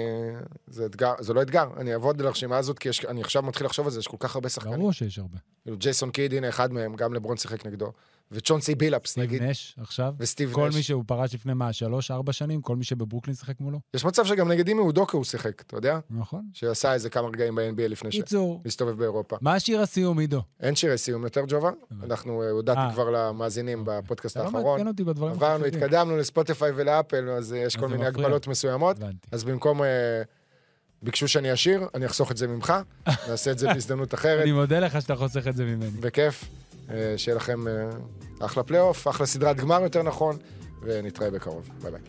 זה אתגר, זה לא אתגר, אני אעבוד על הרשימה הזאת, כי יש, אני עכשיו מתחיל לחשוב על זה, יש כל כך הרבה שחקנים. ברור שיש הרבה. כאילו, ג'ייסון קיד, הנה אחד מהם, גם לברון שיחק נגדו. וצ'ונסי בילאפס, סטיב נגיד, נש עכשיו, וסטיב כל נש. מי שהוא פרש לפני מה, שלוש, ארבע שנים, כל מי שבברוקלין שיחק מולו. יש מצב שגם נגד אימי אודוקו הוא שיחק, אתה יודע? נכון. שעשה איזה כמה רגעים ב-NBA לפני קיצור, שהסתובב באירופה. מה השיר הסיום, עידו? אין שירי סיום יותר, ג'ובה. אנחנו, אה, הודעתי אה. כבר למאזינים בפודקאסט אתה לא האחרון. עברנו. התקדמנו לספוטיפיי ולאפל, אז אה, יש כל מיני. הגבלות מסוימות. אז במקום... ביקשו שאני אשיר, אני אחסוך את זה ממך, נעשה את זה בהזדמנות אחרת, אני מודה לך שאתה חוסך את זה ממני. בכיף. אה, שיהיה לכם אה, אחלה פלייאוף, אחלה סדרת גמר יותר נכון, ונתראה בקרוב. ביי ביי.